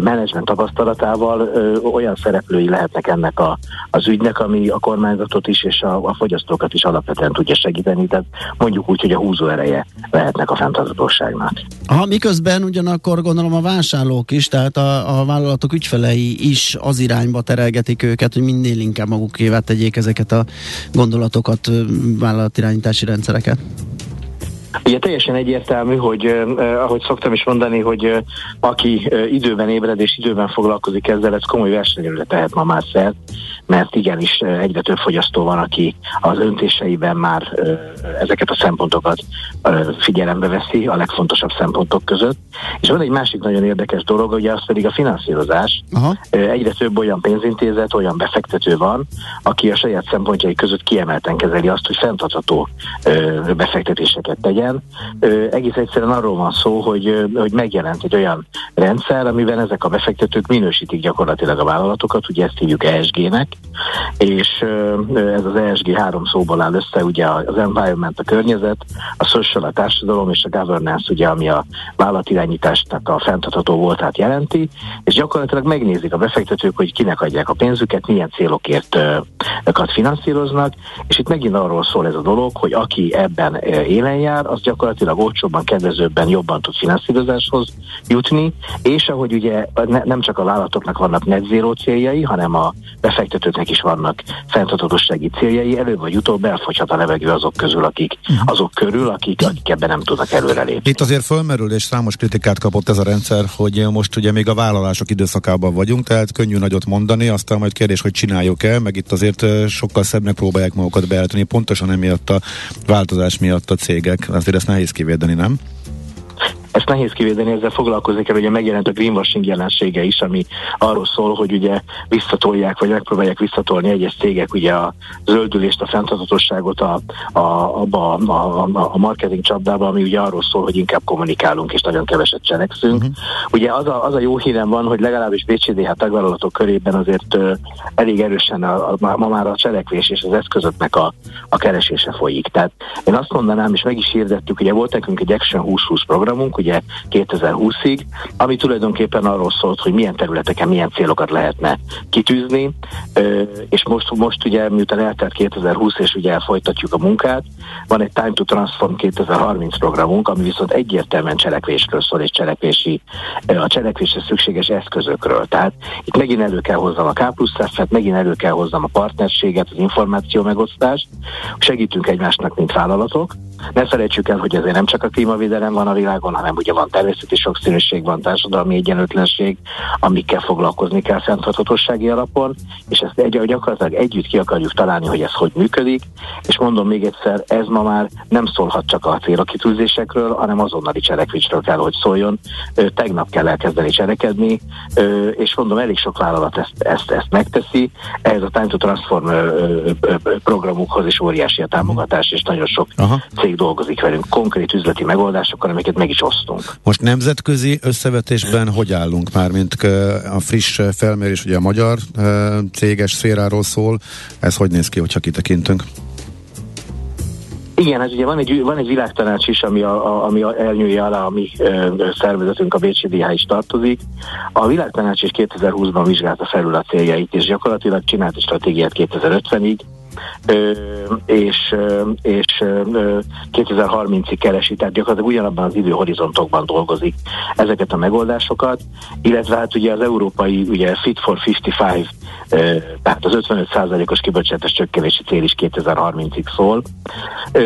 Speaker 7: menedzsment tapasztalatával olyan szereplői lehetnek ennek a, az ügynek, ami a kormányzatot is és a, a fogyasztókat is alapvetően tudja segíteni, tehát mondjuk úgy, hogy a húzó ereje lehetnek a fenntarthatóságnak.
Speaker 1: Aha, miközben ugyanakkor gondolom a vásárlók is, tehát a, a vállalatok ügyfelei is az irányba terelgetik őket, hogy minél inkább magukévá tegyék ezeket a gondolatokat, vállalatirányítási rendszereket.
Speaker 7: Ugye teljesen egyértelmű, hogy eh, ahogy szoktam is mondani, hogy eh, aki eh, időben ébred és időben foglalkozik ezzel, ez komoly versenyre tehet ma már szert, mert igenis eh, egyre több fogyasztó van, aki az öntéseiben már eh, ezeket a szempontokat eh, figyelembe veszi a legfontosabb szempontok között. És van egy másik nagyon érdekes dolog, ugye az pedig a finanszírozás. Aha. Egyre több olyan pénzintézet, olyan befektető van, aki a saját szempontjai között kiemelten kezeli azt, hogy fenntartható befektetéseket tegyen. Egész egyszerűen arról van szó, hogy, hogy megjelent egy olyan rendszer, amiben ezek a befektetők minősítik gyakorlatilag a vállalatokat, ugye ezt hívjuk ESG-nek, és ez az ESG három szóból áll össze, ugye az environment a környezet, a social a társadalom és a governance ugye, ami a vállalatirányításnak a fenntartható voltát jelenti, és gyakorlatilag megnézik a befektetők, hogy kinek adják a pénzüket, milyen célokért finanszíroznak, és itt megint arról szól ez a dolog, hogy aki ebben élen jár, az gyakorlatilag olcsóbban, kedvezőbben, jobban tud finanszírozáshoz jutni, és ahogy ugye ne, nem csak a vállalatoknak vannak net zero céljai, hanem a befektetőknek is vannak fenntarthatósági céljai, előbb vagy utóbb elfogyhat a levegő azok közül, akik, uh-huh. azok körül, akik, akik ebben nem tudnak előrelépni.
Speaker 2: Itt azért fölmerül, és számos kritikát kapott ez a rendszer, hogy most ugye még a vállalások időszakában vagyunk, tehát könnyű nagyot mondani, aztán majd kérdés, hogy csináljuk-e, meg itt azért sokkal szebbnek próbálják magukat beállítani, pontosan emiatt a változás miatt a cégek, azért ezt nehéz kivédeni, nem?
Speaker 7: Ezt nehéz kivédeni, ezzel foglalkozni kell, ugye megjelent a greenwashing jelensége is, ami arról szól, hogy ugye visszatolják, vagy megpróbálják visszatolni egyes cégek ugye a zöldülést, a fenntarthatóságot a, a, abba a, a, a marketing csapdába, ami ugye arról szól, hogy inkább kommunikálunk és nagyon keveset cselekszünk. Uh-huh. Ugye az a, az a jó hírem van, hogy legalábbis BCDH tagvállalatok körében azért uh, elég erősen a, a, ma már a cselekvés és az eszközöknek a, a keresése folyik. Tehát én azt mondanám, és meg is hirdettük, ugye volt nekünk egy Action 2020 programunk, ugye 2020-ig, ami tulajdonképpen arról szólt, hogy milyen területeken milyen célokat lehetne kitűzni, és most, most ugye miután eltelt 2020 és ugye elfolytatjuk a munkát, van egy Time to Transform 2030 programunk, ami viszont egyértelműen cselekvésről szól, és cselekvési, a cselekvésre szükséges eszközökről. Tehát itt megint elő kell hozzam a K plusz F-et, megint elő kell hozzam a partnerséget, az információ megosztást, segítünk egymásnak, mint vállalatok. Ne felejtsük el, hogy ezért nem csak a klímavédelem van a világon, hanem ugye van természeti sokszínűség, van társadalmi egyenlőtlenség, amikkel foglalkozni kell fenntarthatósági alapon, és ezt egy, gyakorlatilag együtt ki akarjuk találni, hogy ez hogy működik, és mondom még egyszer, ez ma már nem szólhat csak a célakitűzésekről, hanem azonnali cselekvésről kell, hogy szóljon. Tegnap kell elkezdeni cselekedni, és mondom, elég sok vállalat ezt, ezt, ezt megteszi. Ez a Time to Transform programukhoz is óriási a támogatás, és nagyon sok Aha. cég dolgozik velünk konkrét üzleti megoldásokkal, amiket meg is osztunk.
Speaker 2: Most nemzetközi összevetésben hogy állunk már, mint a friss felmérés, ugye a magyar céges szféráról szól, ez hogy néz ki, hogyha kitekintünk?
Speaker 7: Igen, hát ugye van egy, van egy világtanács is, ami, a, a, ami a, elnyúlja alá a mi ö, szervezetünk, a Bécsi DH is tartozik. A világtanács is 2020-ban vizsgálta felül a céljait, és gyakorlatilag csinált egy stratégiát 2050-ig, és, és 2030-ig keresi, tehát gyakorlatilag ugyanabban az időhorizontokban dolgozik ezeket a megoldásokat, illetve hát ugye az európai ugye Fit for 55 tehát az 55%-os kibocsátás csökkenési cél is 2030-ig szól.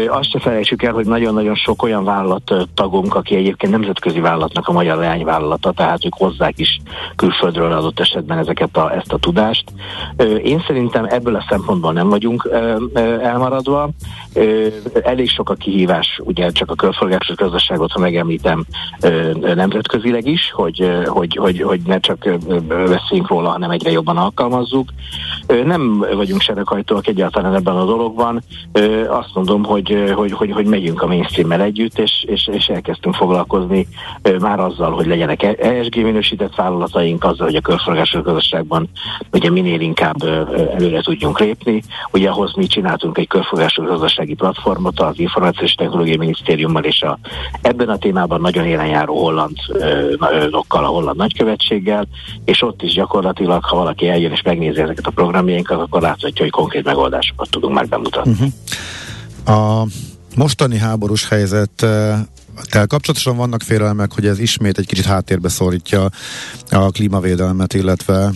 Speaker 7: Azt se felejtsük el, hogy nagyon-nagyon sok olyan vállalat tagunk, aki egyébként nemzetközi vállalatnak a magyar leányvállalata, tehát ők hozzák is külföldről adott esetben ezeket a, ezt a tudást. Én szerintem ebből a szempontból nem vagyunk elmaradva. Elég sok a kihívás, ugye csak a körforgásos gazdaságot, ha megemlítem nemzetközileg is, hogy, hogy, hogy, hogy ne csak beszéljünk róla, hanem egyre jobban alkalmazzuk. Nem vagyunk sereghajtóak egyáltalán ebben a dologban. Azt mondom, hogy, hogy, hogy, hogy megyünk a mainstream együtt, és, és, és elkezdtünk foglalkozni már azzal, hogy legyenek ESG minősített vállalataink, azzal, hogy a körforgásos gazdaságban ugye minél inkább előre tudjunk lépni. Ugye ahhoz mi csináltunk egy körforgásos gazdasági platformot az Információs Technológiai Minisztériummal és a, ebben a témában nagyon élen járó holland lokkal, a holland nagykövetséggel, és ott is gyakorlatilag, ha valaki eljön és megnézi ezeket a programjainkat, akkor láthatja, hogy konkrét megoldásokat tudunk már bemutatni.
Speaker 2: Uh-huh. A mostani háborús helyzet tehát kapcsolatosan vannak félelmek, hogy ez ismét egy kicsit háttérbe szorítja a klímavédelmet, illetve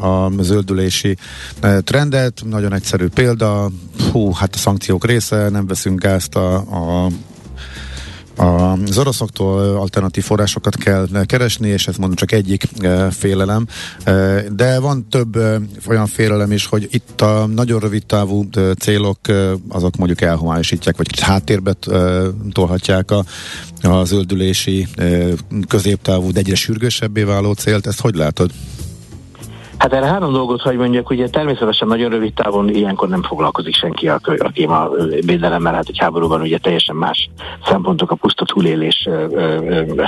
Speaker 2: a zöldülési trendet. Nagyon egyszerű példa, hú, hát a szankciók része, nem veszünk gázt a, a az oroszoktól alternatív forrásokat kell keresni, és ez mondom csak egyik e, félelem. E, de van több e, olyan félelem is, hogy itt a nagyon rövid távú célok azok mondjuk elhomályosítják, vagy háttérbe tolhatják a, a zöldülési középtávú, de egyre sürgősebbé váló célt. Ezt hogy látod?
Speaker 7: Hát erre három dolgot, hogy mondjak, ugye természetesen nagyon rövid távon ilyenkor nem foglalkozik senki a, a klímavédelemmel, hát egy háborúban ugye teljesen más szempontok, a puszta túlélés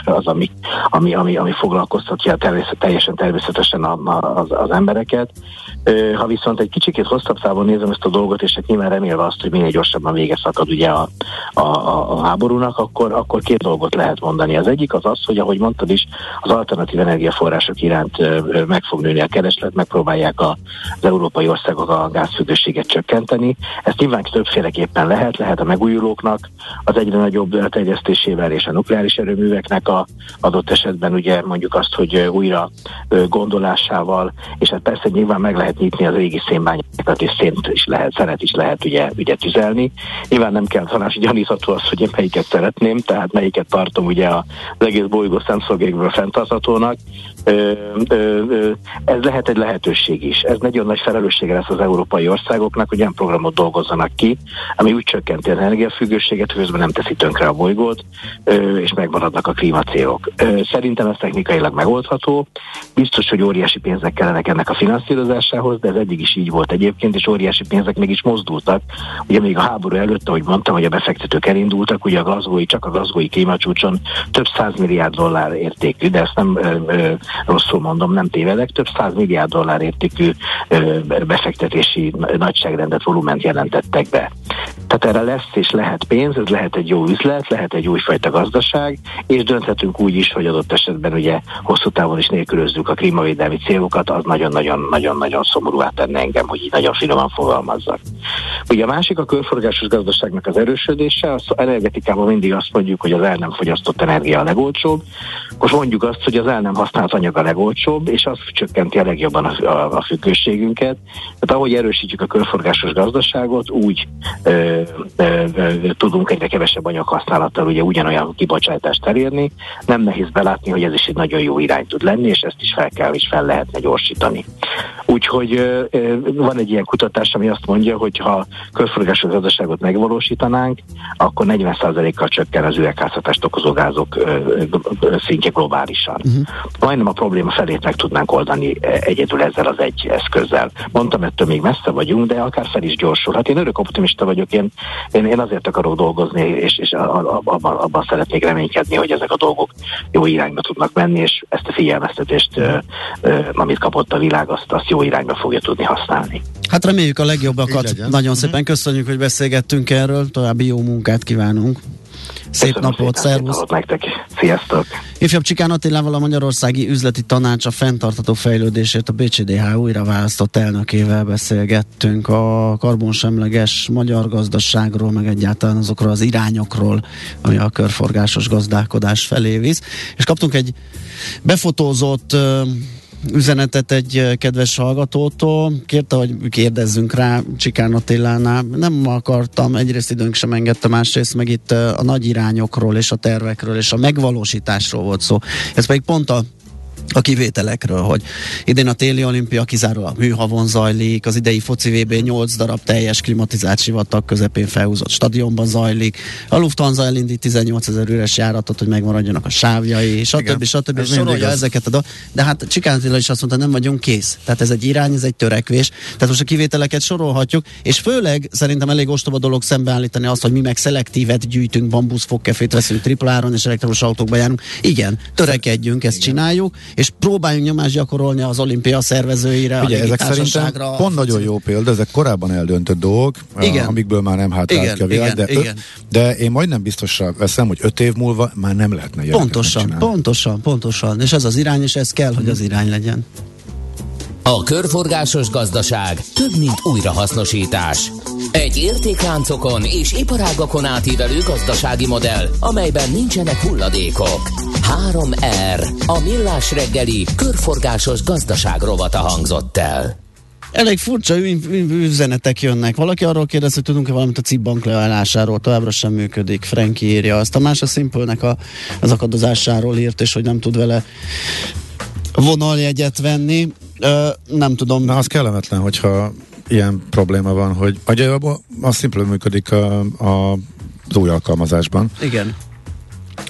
Speaker 7: az, ami, ami, ami, ami foglalkoztatja természet, teljesen természetesen a, a, az, az embereket. Ha viszont egy kicsikét hosszabb távon nézem ezt a dolgot, és hát nyilván remélve azt, hogy minél gyorsabban vége szakad ugye a, a, a, a háborúnak, akkor, akkor két dolgot lehet mondani. Az egyik az az, hogy ahogy mondtad is, az alternatív energiaforrások iránt meg fog nőni a kereslet, kereslet, megpróbálják a, az európai országok a gázfüggőséget csökkenteni. Ezt nyilván többféleképpen lehet, lehet a megújulóknak az egyre nagyobb terjesztésével és a nukleáris erőműveknek a adott esetben ugye mondjuk azt, hogy újra gondolásával, és hát persze nyilván meg lehet nyitni az régi szénbányákat, és szént is lehet, szeret is lehet ugye, ugye tüzelni. Nyilván nem kell tanács gyanítható az, hogy én melyiket szeretném, tehát melyiket tartom ugye az egész bolygó szemszolgékből fenntarthatónak. Ez lehet egy lehetőség is. Ez nagyon nagy felelőssége lesz az európai országoknak, hogy ilyen programot dolgozzanak ki, ami úgy csökkenti az energiafüggőséget, közben nem teszi tönkre a bolygót, és megmaradnak a klímacélok. Szerintem ez technikailag megoldható. Biztos, hogy óriási pénzek kellenek ennek a finanszírozásához, de ez eddig is így volt egyébként, és óriási pénzek meg is mozdultak. Ugye még a háború előtt, ahogy mondtam, hogy a befektetők elindultak, ugye a gazgói, csak a gazgói klímacsúcson több száz milliárd dollár értékű, de ezt nem ö, ö, rosszul mondom, nem tévedek, több száz milliárd dollár értékű befektetési nagyságrendet, volument jelentettek be. Tehát erre lesz és lehet pénz, ez lehet egy jó üzlet, lehet egy újfajta gazdaság, és dönthetünk úgy is, hogy adott esetben ugye hosszú távon is nélkülözzük a klímavédelmi célokat, az nagyon-nagyon-nagyon-nagyon szomorúvá tenne engem, hogy így nagyon finoman fogalmazzak. Ugye a másik a körforgásos gazdaságnak az erősödése, az energetikában mindig azt mondjuk, hogy az el nem fogyasztott energia a legolcsóbb, most mondjuk azt, hogy az el nem használt anyag a legolcsóbb, és az csökkenti a legjobban a, a, a függőségünket. Tehát ahogy erősítjük a körforgásos gazdaságot, úgy ö, ö, ö, tudunk egyre kevesebb anyaghasználattal ugye ugyanolyan kibocsátást elérni. Nem nehéz belátni, hogy ez is egy nagyon jó irány tud lenni, és ezt is fel kell és fel lehetne gyorsítani. Úgyhogy ö, ö, van egy ilyen kutatás, ami azt mondja, hogy ha körforgásos gazdaságot megvalósítanánk, akkor 40%-kal csökken az üvegházhatást okozó gázok szintje globálisan. Uh-huh. Majdnem a probléma felét meg tudnánk oldani egy egyedül ezzel az egy eszközzel. Mondtam, ettől még messze vagyunk, de akár fel is gyorsul. Hát én örök optimista vagyok, én, én, én azért akarok dolgozni, és, és abban, abban szeretnék reménykedni, hogy ezek a dolgok jó irányba tudnak menni, és ezt a figyelmeztetést, amit kapott a világ, azt, azt jó irányba fogja tudni használni.
Speaker 1: Hát reméljük a legjobbakat. Nagyon szépen mhm. köszönjük, hogy beszélgettünk erről, további jó munkát kívánunk. Szép Köszönöm napot, szervusz!
Speaker 7: Nektek. Sziasztok!
Speaker 1: Ifjabb Csikán Attilával a Magyarországi Üzleti Tanács a fenntartató fejlődésért a BCDH újra választott elnökével beszélgettünk a karbonsemleges magyar gazdaságról, meg egyáltalán azokról az irányokról, ami a körforgásos gazdálkodás felé visz. És kaptunk egy befotózott üzenetet egy kedves hallgatótól, kérte, hogy kérdezzünk rá Csikán Attilánál. Nem akartam, egyrészt időnk sem engedte, másrészt meg itt a nagy irányokról és a tervekről és a megvalósításról volt szó. Ez pedig pont a a kivételekről, hogy idén a téli olimpia kizárólag műhavon zajlik, az idei foci VB 8 darab teljes klimatizált sivatag közepén felhúzott stadionban zajlik, a Lufthansa elindít 18 ezer üres járatot, hogy megmaradjanak a sávjai, stb. stb. stb. És sorolja ezeket a do- De hát Csikán is azt mondta, nem vagyunk kész. Tehát ez egy irány, ez egy törekvés. Tehát most a kivételeket sorolhatjuk, és főleg szerintem elég ostoba dolog szembeállítani azt, hogy mi meg szelektívet gyűjtünk, bambusz, fogkefét veszünk tripláron, és elektromos autókba járunk. Igen, törekedjünk, ezt Igen. csináljuk, és próbáljunk nyomást gyakorolni az olimpia szervezőire,
Speaker 2: Ugye, a ezek szerintem pont nagyon jó példa, ezek korábban eldöntött dolgok, igen. amikből már nem hátrált ki a világ, igen, de, igen. de én majdnem biztosra veszem, hogy öt év múlva már nem lehetne
Speaker 1: Pontosan, pontosan, pontosan, és ez az irány, és ez kell, hogy az irány legyen.
Speaker 3: A körforgásos gazdaság több, mint újrahasznosítás. Egy értékláncokon és iparágakon átívelő gazdasági modell, amelyben nincsenek hulladékok. 3R. A millás reggeli körforgásos gazdaság rovata hangzott el.
Speaker 1: Elég furcsa üzenetek jönnek. Valaki arról kérdez, hogy tudunk-e valamit a CIP bank leállásáról, továbbra sem működik. Franki írja azt. A más a Simple-nek a, az akadozásáról írt, és hogy nem tud vele vonaljegyet venni. Ö, nem tudom.
Speaker 2: Na, az kellemetlen, hogyha ilyen probléma van, hogy a Simple működik a, a az új alkalmazásban.
Speaker 1: Igen.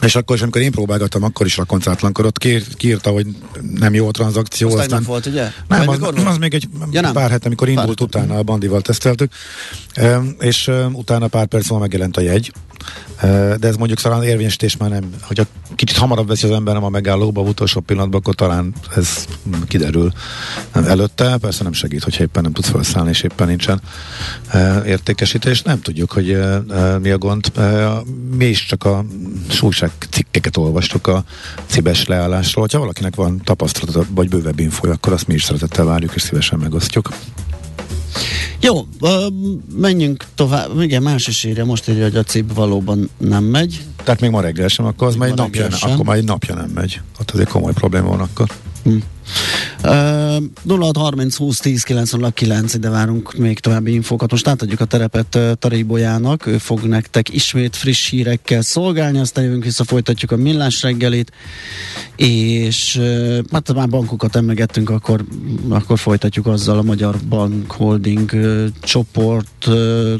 Speaker 2: És akkor is, amikor én próbálgattam, akkor is rakoncátlankodott, Kér, kiírta, hogy nem jó a tranzakció.
Speaker 1: Azt aztán volt, ugye?
Speaker 2: Nem, az, az, még egy ja, nem. pár hete, amikor indult pár utána a bandival teszteltük, és utána pár perc múlva megjelent a jegy, de ez mondjuk talán érvényesítés már nem, hogyha kicsit hamarabb veszi az ember nem a megállóba utolsó pillanatban, akkor talán ez kiderül előtte. Persze nem segít, hogyha éppen nem tudsz felszállni, és éppen nincsen értékesítés. Nem tudjuk, hogy mi a gond. Mi is csak a súlyság cikkeket olvastuk a cibes leállásról. Ha valakinek van tapasztalata, vagy bővebb info, akkor azt mi is szeretettel várjuk, és szívesen megosztjuk.
Speaker 1: Jó, menjünk tovább. Igen, más is írja, most írja, hogy a CIP valóban nem megy.
Speaker 2: Tehát még ma reggel sem, akkor az már egy napja, sem. akkor már egy napja nem megy. Ott azért komoly probléma van akkor. Hm.
Speaker 1: Uh, 0630 20 10 909, ide várunk még további infókat. Most átadjuk a terepet uh, Tarébolyának, ő fog nektek ismét friss hírekkel szolgálni, aztán jövünk vissza, folytatjuk a millás reggelit, és uh, hát már bankokat emlegettünk, akkor, akkor folytatjuk azzal a Magyar Bank Holding uh, csoport uh,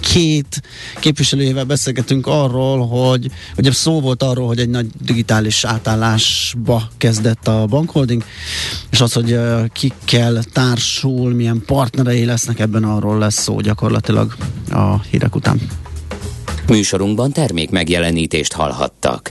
Speaker 1: két képviselőjével beszélgetünk arról, hogy ugye szó volt arról, hogy egy nagy digitális átállásba kezdett a bankholding, és az, hogy kikkel társul, milyen partnerei lesznek, ebben arról lesz szó gyakorlatilag a hírek után.
Speaker 3: Műsorunkban termék megjelenítést hallhattak.